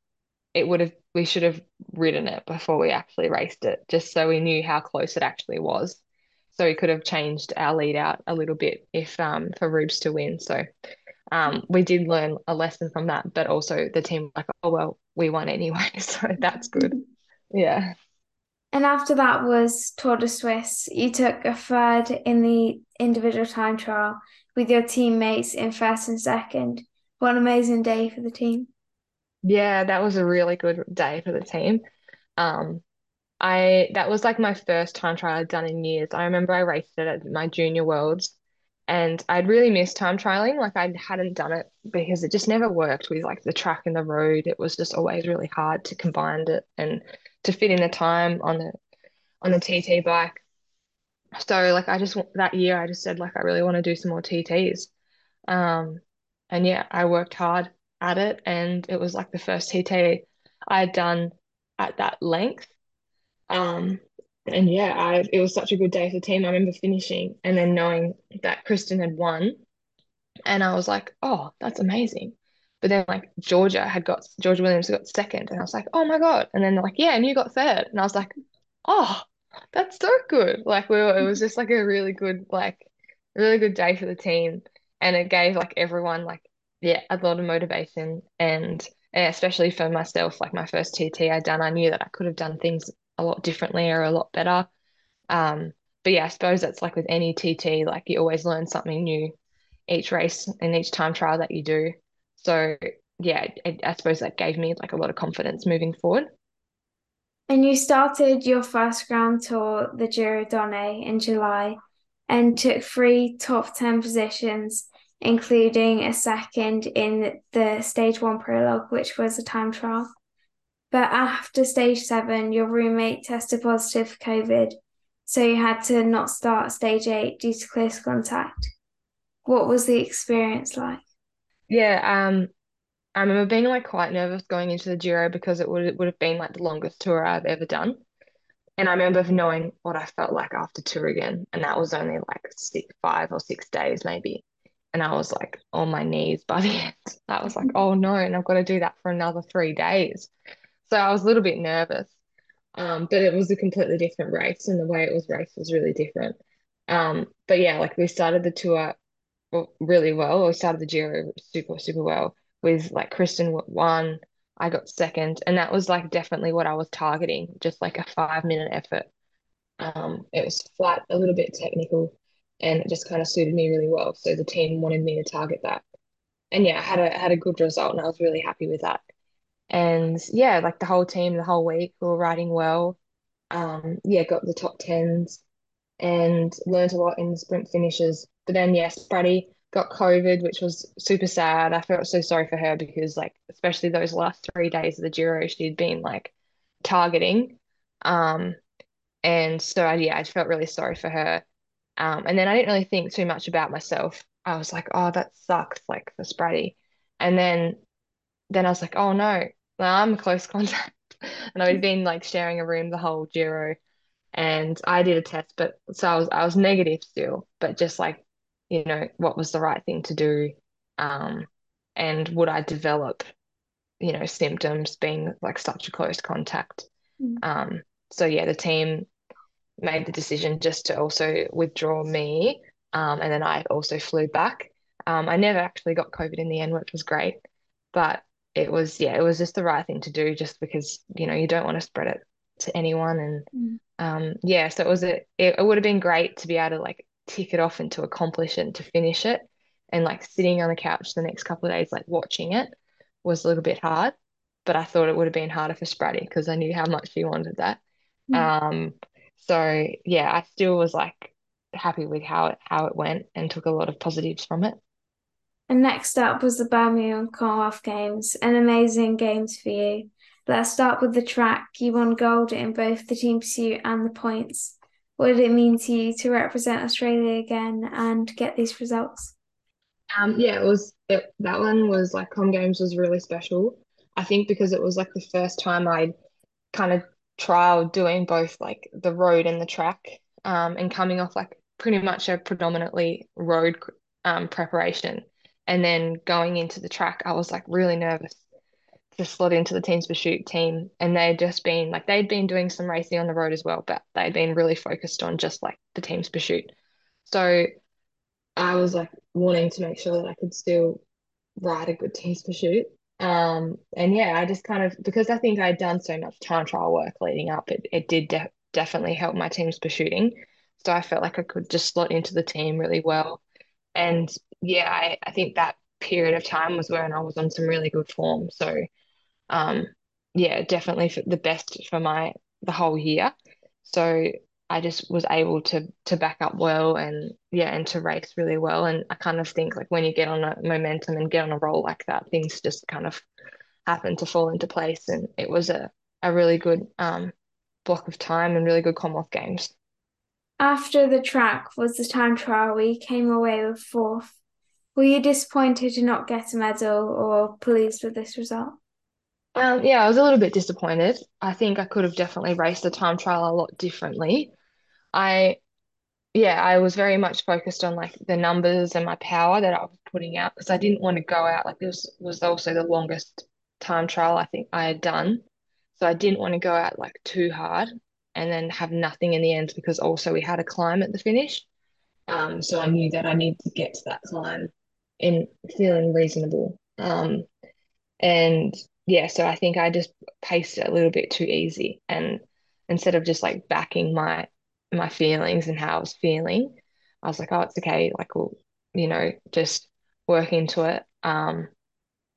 it would have we should have ridden it before we actually raced it, just so we knew how close it actually was. So we could have changed our lead out a little bit if um for Rubes to win. So um we did learn a lesson from that, but also the team like, oh well, we won anyway, so that's good. Yeah. And after that was Tour de Suisse. You took a third in the individual time trial with your teammates in first and second. What an amazing day for the team. Yeah, that was a really good day for the team. Um, I that was like my first time trial I'd done in years. I remember I raced it at my junior worlds and I'd really missed time trialing. Like I hadn't done it because it just never worked with like the track and the road. It was just always really hard to combine it and to fit in the time on the on the TT bike. So like I just that year I just said like I really want to do some more TTs. Um and yeah, I worked hard at it and it was like the first TT I had done at that length. Um and yeah, I it was such a good day for the team. I remember finishing and then knowing that Kristen had won. And I was like, oh, that's amazing. But then like Georgia had got Georgia Williams got second, and I was like, oh my God. And then they're like, yeah, and you got third. And I was like, oh, that's so good. Like we were, it was just like a really good, like really good day for the team. And it gave like everyone like, yeah, a lot of motivation and, and especially for myself, like my first TT I'd done, I knew that I could have done things a lot differently or a lot better. Um, but yeah, I suppose that's like with any TT, like you always learn something new each race and each time trial that you do. So yeah, it, I suppose that gave me like a lot of confidence moving forward. And you started your first Grand Tour, the Giro Donne, in July and took three top 10 positions, including a second in the stage one prologue, which was a time trial. But after stage seven, your roommate tested positive for COVID, so you had to not start stage eight due to close contact. What was the experience like? Yeah, um, I remember being like quite nervous going into the Giro because it would it would have been like the longest tour I've ever done. And I remember knowing what I felt like after Thüringen, and that was only like six, five or six days maybe. and I was like on my knees by the end. I was like, oh no, and I've got to do that for another three days. So I was a little bit nervous. Um, but it was a completely different race, and the way it was raced was really different. Um, but yeah, like we started the tour really well. We started the Giro super, super well with like Kristen won, I got second, and that was like definitely what I was targeting, just like a five minute effort. Um, it was flat, a little bit technical, and it just kind of suited me really well. So the team wanted me to target that. And yeah, I had a had a good result and I was really happy with that. And yeah, like the whole team, the whole week, we were riding well. Um, yeah, got the top tens and learned a lot in the sprint finishes. But then yes, Spratty got COVID, which was super sad. I felt so sorry for her because like especially those last three days of the Giro, she'd been like targeting. Um, and so yeah, I felt really sorry for her. Um, and then I didn't really think too much about myself. I was like, oh, that sucks, like for Spratty. And then then I was like, oh no, well, I'm a close contact. And I'd been like sharing a room the whole Giro and I did a test, but so I was I was negative still, but just like, you know, what was the right thing to do? Um, and would I develop, you know, symptoms being like such a close contact? Mm. Um, so yeah, the team made the decision just to also withdraw me. Um, and then I also flew back. Um, I never actually got COVID in the end, which was great. But it was, yeah, it was just the right thing to do just because, you know, you don't want to spread it to anyone. And mm. um, yeah, so it was a, it, it would have been great to be able to like tick it off and to accomplish it and to finish it. And like sitting on the couch the next couple of days, like watching it was a little bit hard. But I thought it would have been harder for Spratty because I knew how much she wanted that. Mm. Um, so yeah, I still was like happy with how it how it went and took a lot of positives from it. And next up was the Birmingham Commonwealth Games, an amazing games for you. Let's start with the track. You won gold in both the team pursuit and the points. What did it mean to you to represent Australia again and get these results? Um, yeah, it was it, that one was like Com Games was really special. I think because it was like the first time I'd kind of trial doing both like the road and the track um, and coming off like pretty much a predominantly road um, preparation and then going into the track I was like really nervous to slot into the teams pursuit team and they'd just been like they'd been doing some racing on the road as well but they'd been really focused on just like the teams pursuit so I was like wanting to make sure that I could still ride a good teams pursuit um, and yeah, I just kind of because I think I'd done so much time trial work leading up, it, it did de definitely help my team's pursuing. So I felt like I could just slot into the team really well. And yeah, I, I think that period of time was when I was on some really good form. So um, yeah, definitely the best for my the whole year. So I just was able to to back up well and yeah and to race really well and I kind of think like when you get on a momentum and get on a roll like that things just kind of happen to fall into place and it was a, a really good um, block of time and really good Commonwealth Games. After the track was the time trial We came away with fourth. Were you disappointed to not get a medal or pleased with this result? Um, yeah, I was a little bit disappointed. I think I could have definitely raced the time trial a lot differently. I yeah, I was very much focused on like the numbers and my power that I was putting out because I didn't want to go out like this was also the longest time trial I think I had done. So I didn't want to go out like too hard and then have nothing in the end because also we had a climb at the finish. Um, so I knew that I needed to get to that climb in feeling reasonable. Um, and yeah, so I think I just paced it a little bit too easy and instead of just like backing my my feelings and how I was feeling, I was like, oh, it's okay. Like, we'll, you know, just work into it. Um,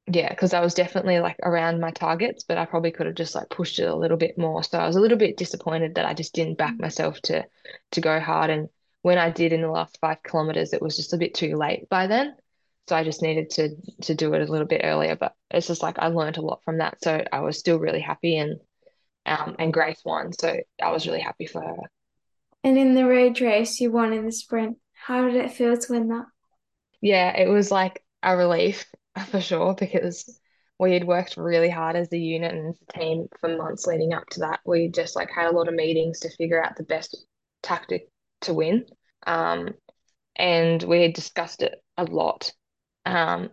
yeah, because I was definitely like around my targets, but I probably could have just like pushed it a little bit more. So I was a little bit disappointed that I just didn't back myself to to go hard. And when I did in the last five kilometers, it was just a bit too late by then. So I just needed to to do it a little bit earlier. But it's just like I learned a lot from that. So I was still really happy and um and Grace won. So I was really happy for her. And in the road race, you won in the sprint. How did it feel to win that? Yeah, it was like a relief for sure because we had worked really hard as a unit and as a team for months leading up to that. We just like had a lot of meetings to figure out the best tactic to win. Um, and we had discussed it a lot. Um,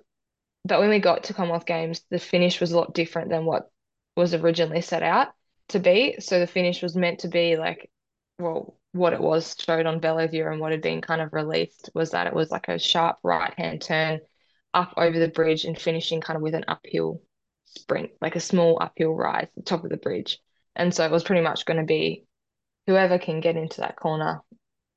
but when we got to Commonwealth Games, the finish was a lot different than what was originally set out to be. So the finish was meant to be like, well, what it was showed on VeloViewer and what had been kind of released was that it was like a sharp right hand turn up over the bridge and finishing kind of with an uphill sprint, like a small uphill rise at the top of the bridge. And so it was pretty much going to be whoever can get into that corner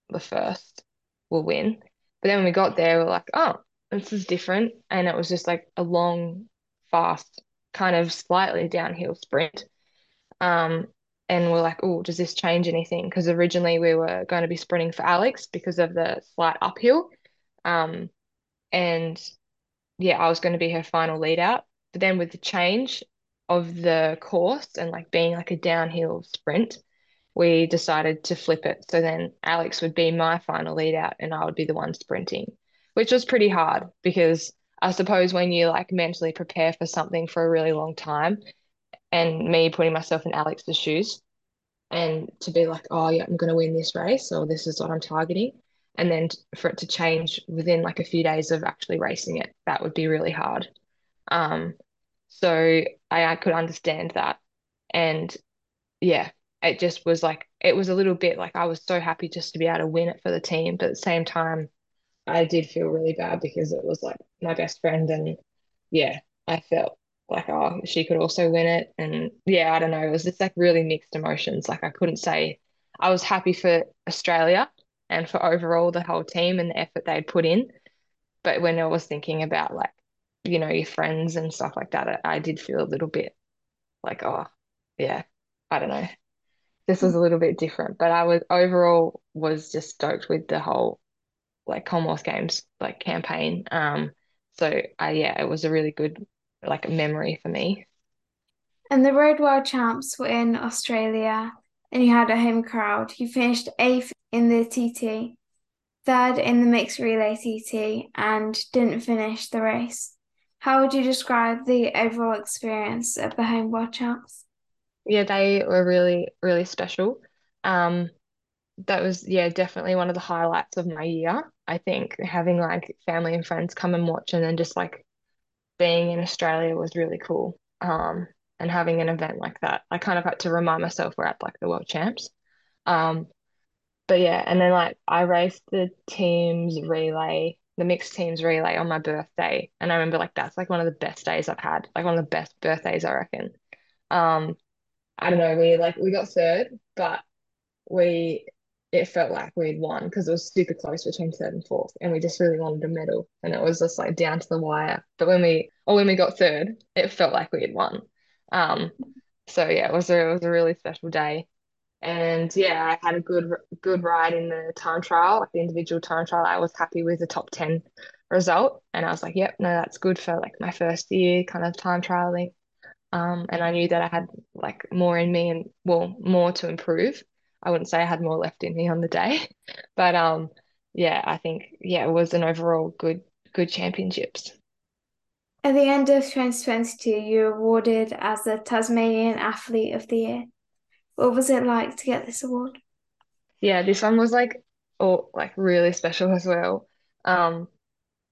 the first will win. But then when we got there, we are like, oh, this is different. And it was just like a long, fast, kind of slightly downhill sprint. Um, and we're like, oh, does this change anything? Because originally we were going to be sprinting for Alex because of the slight uphill. Um, and yeah, I was going to be her final lead out. But then with the change of the course and like being like a downhill sprint, we decided to flip it. So then Alex would be my final lead out and I would be the one sprinting, which was pretty hard because I suppose when you like mentally prepare for something for a really long time and me putting myself in Alex's shoes and to be like, oh yeah, I'm going to win this race or this is what I'm targeting. And then for it to change within like a few days of actually racing it, that would be really hard. Um, so I, I could understand that. And yeah, it just was like, it was a little bit like I was so happy just to be able to win it for the team. But at the same time, I did feel really bad because it was like my best friend. And yeah, I felt like, oh, she could also win it. And yeah, I don't know. It was just like really mixed emotions. Like I couldn't say I was happy for Australia and for overall the whole team and the effort they'd put in. But when I was thinking about like, you know, your friends and stuff like that, I, I did feel a little bit like, oh, yeah, I don't know. This was a little bit different, but I was overall was just stoked with the whole like Commonwealth Games like campaign. Um, so I yeah, it was a really good like memory for me. And the Road World Champs were in Australia, and you had a home crowd. You finished eighth in the TT, third in the mixed relay TT, and didn't finish the race. How would you describe the overall experience of the home world champs? Yeah, they were really, really special. Um, that was yeah definitely one of the highlights of my year I think having like family and friends come and watch and then just like being in Australia was really cool um and having an event like that. I kind of had to remind myself we're at like the world champs. Um but yeah and then like I raced the teams relay the mixed teams relay on my birthday. And I remember like that's like one of the best days I've had like one of the best birthdays I reckon. Um I don't know we like we got third but we it felt like we'd won because it was super close between third and fourth, and we just really wanted a medal, and it was just like down to the wire. But when we or when we got third, it felt like we had won. Um, so yeah, it was a it was a really special day, and yeah, I had a good good ride in the time trial, like the individual time trial. I was happy with the top ten result, and I was like, yep, no, that's good for like my first year kind of time trialing. Um, and I knew that I had like more in me and well, more to improve. I wouldn't say I had more left in me on the day, but um, yeah, I think yeah, it was an overall good good championships. At the end of 2022, you were awarded as the Tasmanian Athlete of the Year. What was it like to get this award? Yeah, this one was like oh like really special as well. Um,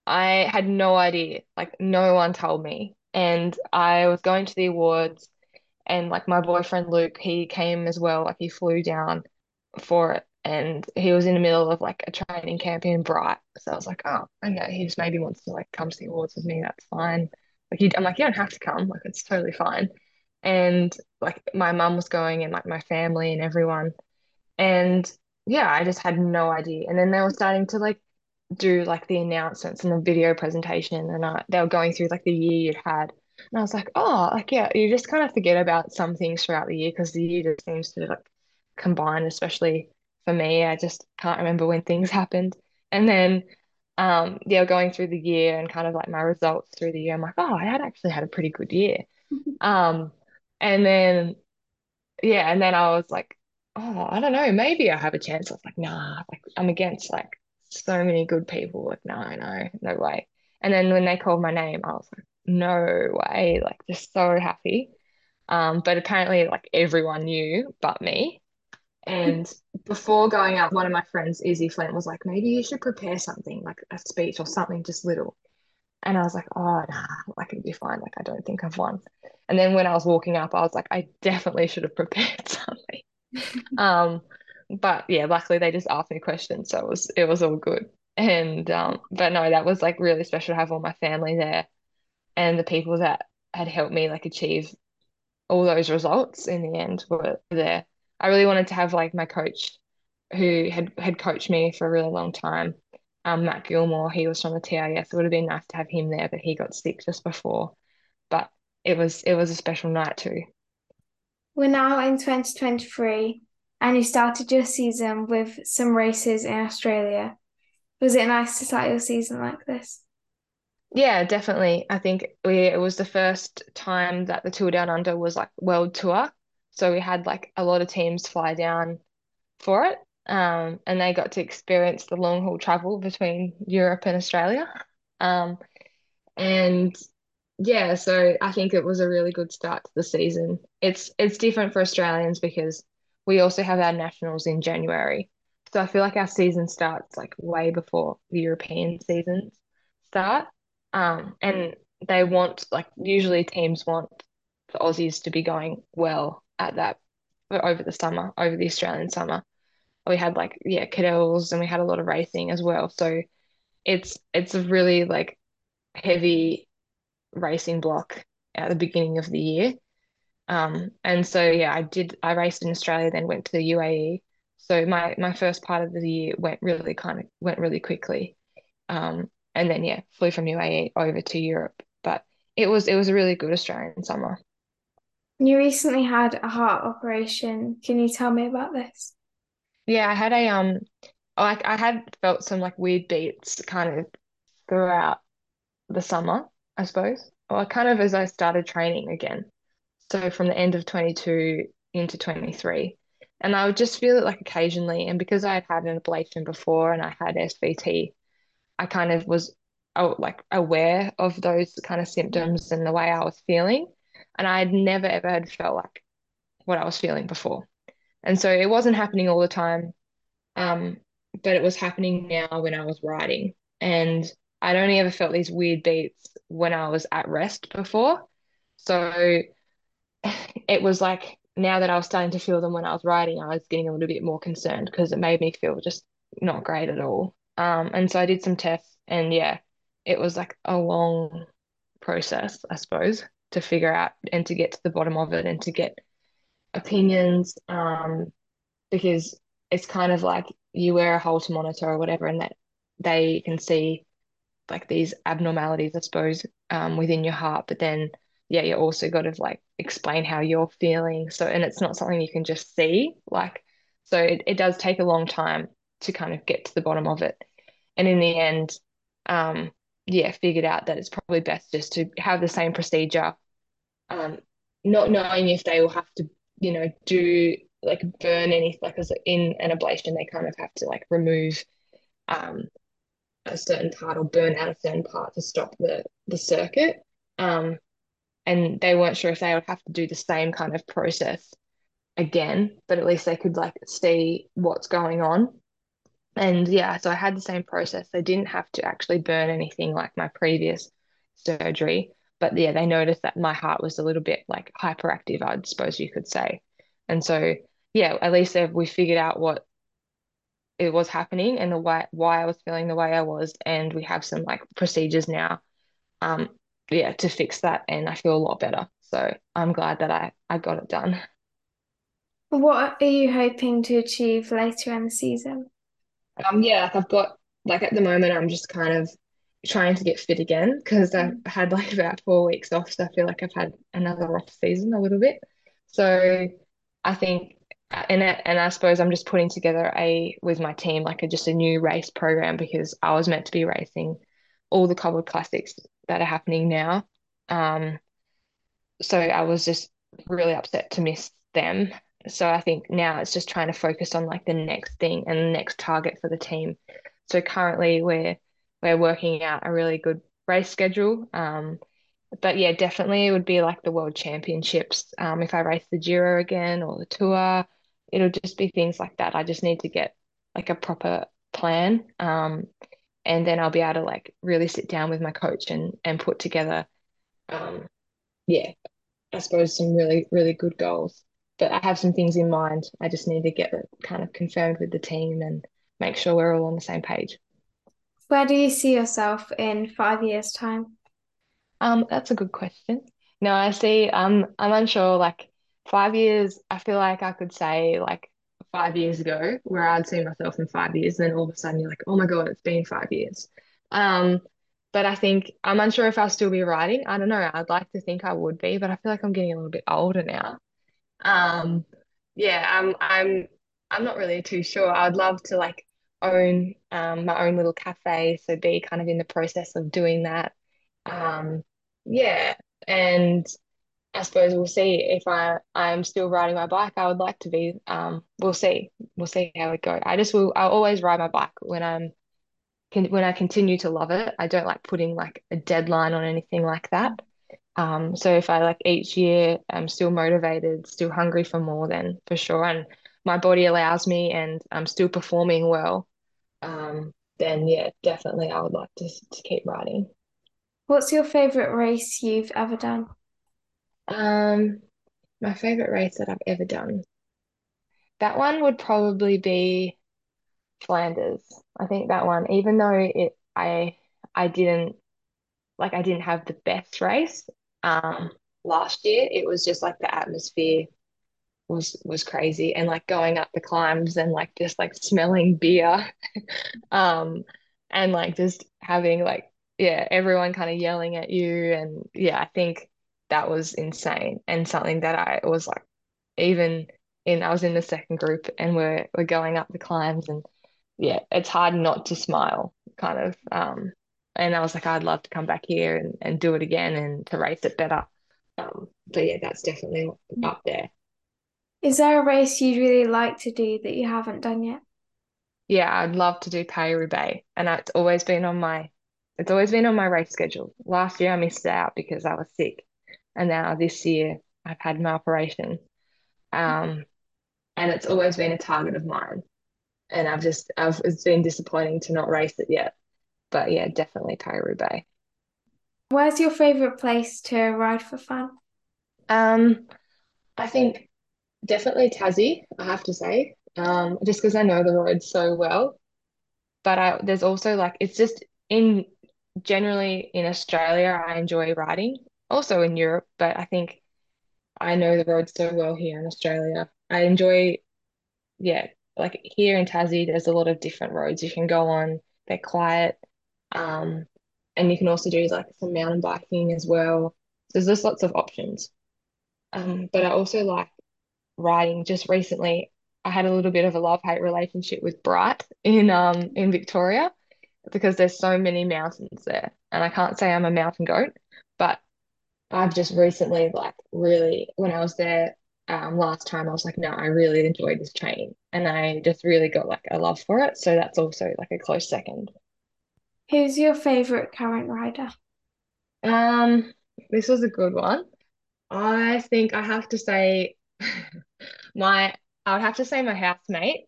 I had no idea, like no one told me. And I was going to the awards and like my boyfriend Luke, he came as well. Like he flew down for it, and he was in the middle of like a training camp in Bright. So I was like, oh, okay, he just maybe wants to like come to the awards with me. That's fine. Like he, I'm like, you don't have to come. Like it's totally fine. And like my mum was going, and like my family and everyone, and yeah, I just had no idea. And then they were starting to like do like the announcements and the video presentation, and I, they were going through like the year you'd had and I was like, oh, like, yeah, you just kind of forget about some things throughout the year because the year just seems to like combine, especially for me. I just can't remember when things happened. And then, um, yeah, going through the year and kind of like my results through the year, I'm like, oh, I had actually had a pretty good year. Um, and then, yeah, and then I was like, oh, I don't know, maybe I have a chance. I was like, nah, like I'm against like so many good people. Like, no, no, no way. And then when they called my name, I was like, no way, like just so happy. Um, but apparently like everyone knew but me. And before going out, one of my friends, Izzy Flint, was like, maybe you should prepare something like a speech or something just little. And I was like, oh, nah, like it'd be fine. Like, I don't think I've won. And then when I was walking up, I was like, I definitely should have prepared something. um, but yeah, luckily they just asked me questions, so it was it was all good. And um, but no, that was like really special to have all my family there and the people that had helped me like achieve all those results in the end were there. I really wanted to have like my coach who had had coached me for a really long time, um, Matt Gilmore, he was from the TIS. It would have been nice to have him there, but he got sick just before. But it was it was a special night too. We're now in 2023 and you started your season with some races in Australia. Was it nice to start your season like this? Yeah, definitely. I think we it was the first time that the Tour Down Under was like world tour. So we had like a lot of teams fly down for it. Um, and they got to experience the long haul travel between Europe and Australia. Um, and yeah, so I think it was a really good start to the season. It's it's different for Australians because we also have our nationals in January. So I feel like our season starts like way before the European seasons start. Um, and they want like usually teams want the Aussies to be going well at that over the summer, over the Australian summer. We had like yeah, Cadel's and we had a lot of racing as well. So it's it's a really like heavy racing block at the beginning of the year. Um, and so yeah, I did I raced in Australia, then went to the UAE. So my my first part of the year went really kind of went really quickly. Um, and then yeah, flew from UAE over to Europe. But it was it was a really good Australian summer. You recently had a heart operation. Can you tell me about this? Yeah, I had a um like I had felt some like weird beats kind of throughout the summer, I suppose. Or kind of as I started training again. So from the end of 22 into 23. And I would just feel it like occasionally. And because I had had an ablation before and I had SVT, I kind of was oh, like aware of those kind of symptoms and the way I was feeling. And I had never ever had felt like what I was feeling before. And so it wasn't happening all the time. Um, but it was happening now when I was riding. And I'd only ever felt these weird beats when I was at rest before. So it was like now that I was starting to feel them when I was riding, I was getting a little bit more concerned because it made me feel just not great at all. Um, and so I did some tests, and yeah, it was like a long process, I suppose, to figure out and to get to the bottom of it and to get opinions. Um, because it's kind of like you wear a Holter monitor or whatever, and that they can see like these abnormalities, I suppose, um, within your heart. But then, yeah, you also got to like explain how you're feeling. So, and it's not something you can just see. Like, so it, it does take a long time to kind of get to the bottom of it. And in the end, um, yeah, figured out that it's probably best just to have the same procedure, um, not knowing if they will have to, you know, do like burn any like in an ablation. They kind of have to like remove um a certain part or burn out a certain part to stop the the circuit. Um and they weren't sure if they would have to do the same kind of process again but at least they could like see what's going on and yeah so I had the same process they didn't have to actually burn anything like my previous surgery but yeah they noticed that my heart was a little bit like hyperactive I'd suppose you could say and so yeah, at least we figured out what it was happening and the why why I was feeling the way I was, and we have some like procedures now, um, yeah, to fix that, and I feel a lot better. So I'm glad that I I got it done. What are you hoping to achieve later in the season? Um, yeah, like I've got like at the moment I'm just kind of trying to get fit again because I've mm. had like about four weeks off, so I feel like I've had another off season a little bit. So I think and and I suppose I'm just putting together a with my team like a just a new race program because I was meant to be racing all the cobbled classics that are happening now. Um, so I was just really upset to miss them. So I think now it's just trying to focus on like the next thing and the next target for the team. So currently we're we're working out a really good race schedule. Um, but yeah, definitely it would be like the World Championships. Um, if I race the Giro again or the Tour, it'll just be things like that. I just need to get like a proper plan. Um, and then I'll be able to like really sit down with my coach and and put together um yeah, I suppose some really, really good goals. But I have some things in mind. I just need to get it kind of confirmed with the team and make sure we're all on the same page. Where do you see yourself in five years' time? Um, that's a good question. No, I see. Um, I'm unsure. Like five years, I feel like I could say like five years ago where I'd see myself in five years. Then all of a sudden you're like, oh my God, it's been five years. Um, but I think I'm unsure if I'll still be writing. I don't know. I'd like to think I would be, but I feel like I'm getting a little bit older now. Um, yeah, I'm I'm I'm not really too sure. I'd love to like own um my own little cafe, so be kind of in the process of doing that. Um, yeah, and I suppose we'll see if I I'm still riding my bike. I would like to be. Um, we'll see. We'll see how it goes. I just will. I'll always ride my bike when I'm can when I continue to love it. I don't like putting like a deadline on anything like that. Um, so if I like each year I'm still motivated, still hungry for more, then for sure, and my body allows me and I'm still performing well, um, then yeah, definitely I would like to to keep riding. What's your favorite race you've ever done? Um, my favorite race that I've ever done. That one would probably be Flanders. I think that one, even though it I I didn't like I didn't have the best race um last year, it was just like the atmosphere was was crazy. And like going up the climbs and like just like smelling beer um and like just having like yeah everyone kind of yelling at you. And yeah I think that was insane and something that I was like even in I was in the second group and we're we're going up the climbs and yeah it's hard not to smile kind of um and I was like I'd love to come back here and, and do it again and to race it better um so yeah that's definitely up there Is there a race you'd really like to do that you haven't done yet? yeah, I'd love to do Paris-Roubaix, and it's always been on my it's always been on my race schedule. Last year I missed out because I was sick, and now this year I've had my operation. Um, and it's always been a target of mine, and I've just I've it's been disappointing to not race it yet. But yeah, definitely Paris-Roubaix. Where's your favorite place to ride for fun? Um, I think definitely Tassie, I have to say. Um, just because I know the road so well. But I there's also like it's just in generally in Australia, I enjoy riding. Also in Europe, but I think I know the roads so well here in Australia. I enjoy, yeah, like here in Tassie, there's a lot of different roads you can go on. They're quiet. Um, and you can also do like some mountain biking as well. So there's just lots of options. Um, but I also like riding. Just recently, I had a little bit of a love-hate relationship with Bright in um in Victoria because there's so many mountains there. And I can't say I'm a mountain goat, but I've just recently like really when I was there um last time I was like, no, I really enjoyed this training and I just really got like a love for it. So that's also like a close second. Who's your favorite current rider? Um, this was a good one. I think I have to say my I would have to say my housemate,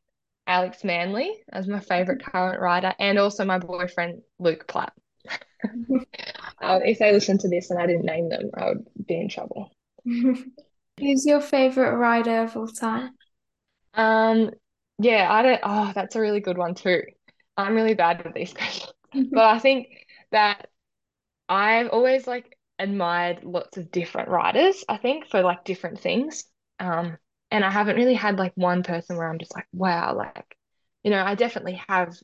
Alex Manly, as my favorite current rider, and also my boyfriend Luke Plapp. Uh, if they listen to this and I didn't name them, I would be in trouble. Who's your favorite rider of all time? Um, yeah, I don't. Oh, that's a really good one too. I'm really bad with these questions, but I think that I've always like admired lots of different writers, I think, for like different things. Um, and I haven't really had like one person where I'm just like, wow, like, you know, I definitely have,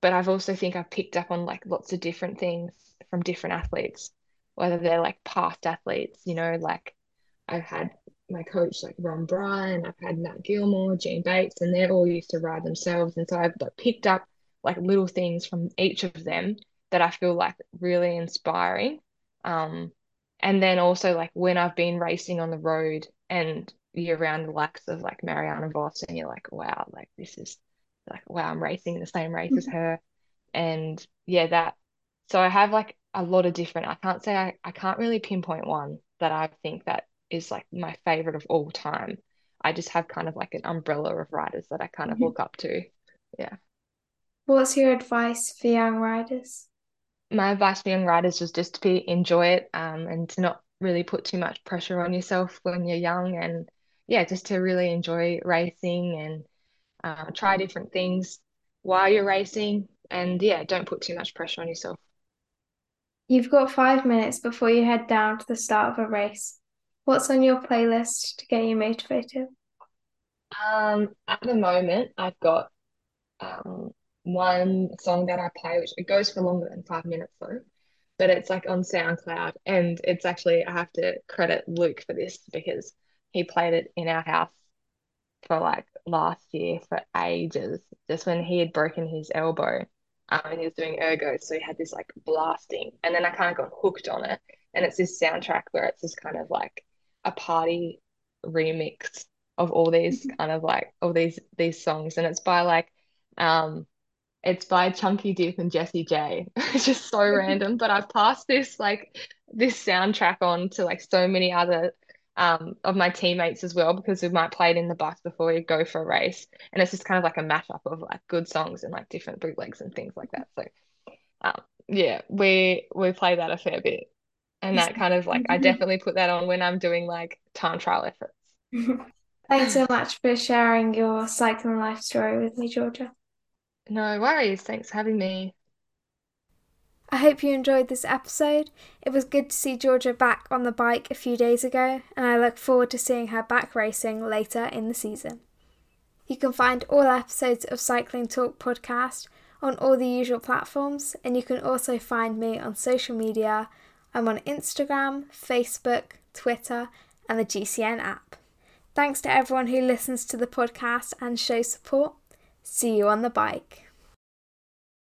but I've also think I've picked up on like lots of different things from different athletes, whether they're like past athletes, you know, like I've had my coach like Ron Bryan, I've had Matt Gilmore, Gene Bates, and they're all used to ride themselves. And so I've like, picked up like little things from each of them that I feel like really inspiring. Um, and then also like when I've been racing on the road and you're around the likes of like Marianne Vos and you're like, wow, like this is like wow, I'm racing in the same race as her. And yeah, that so I have like a lot of different, I can't say I, I can't really pinpoint one that I think that is like my favorite of all time. I just have kind of like an umbrella of riders that I kind of Mhm. look up to. Yeah. What's your advice for young riders? My advice for young riders was just to be enjoy it um, and to not really put too much pressure on yourself when you're young and yeah, just to really enjoy racing and uh, try different things while you're racing and yeah, don't put too much pressure on yourself. You've got five minutes before you head down to the start of a race. What's on your playlist to get you motivated? Um, at the moment, I've got um, one song that I play, which it goes for longer than five minutes though, but it's like on SoundCloud, and it's actually I have to credit Luke for this because he played it in our house for like last year for ages, just when he had broken his elbow, um, and he was doing ergo, so he had this like blasting, and then I kind of got hooked on it, and it's this soundtrack where it's just kind of like a party remix of all these kind of like all these these songs, and it's by like um it's by Chunky Dip and Jessie J. It's just so random, but I've passed this like this soundtrack on to like so many other um of my teammates as well because we might play it in the bus before we go for a race. And it's just kind of like a mashup of like good songs and like different bootlegs and things like that. So um yeah, we we play that a fair bit. And that kind of like I definitely put that on when I'm doing like time trial efforts. Thanks so much for sharing your cycling life story with me, Georgia. No worries. Thanks for having me. I hope you enjoyed this episode. It was good to see Georgia back on the bike a few days ago, and I look forward to seeing her back racing later in the season. You can find all episodes of Cycling Talk podcast on all the usual platforms, and you can also find me on social media. I'm on Instagram, Facebook, Twitter, and the GCN app. Thanks to everyone who listens to the podcast and shows support. See you on the bike.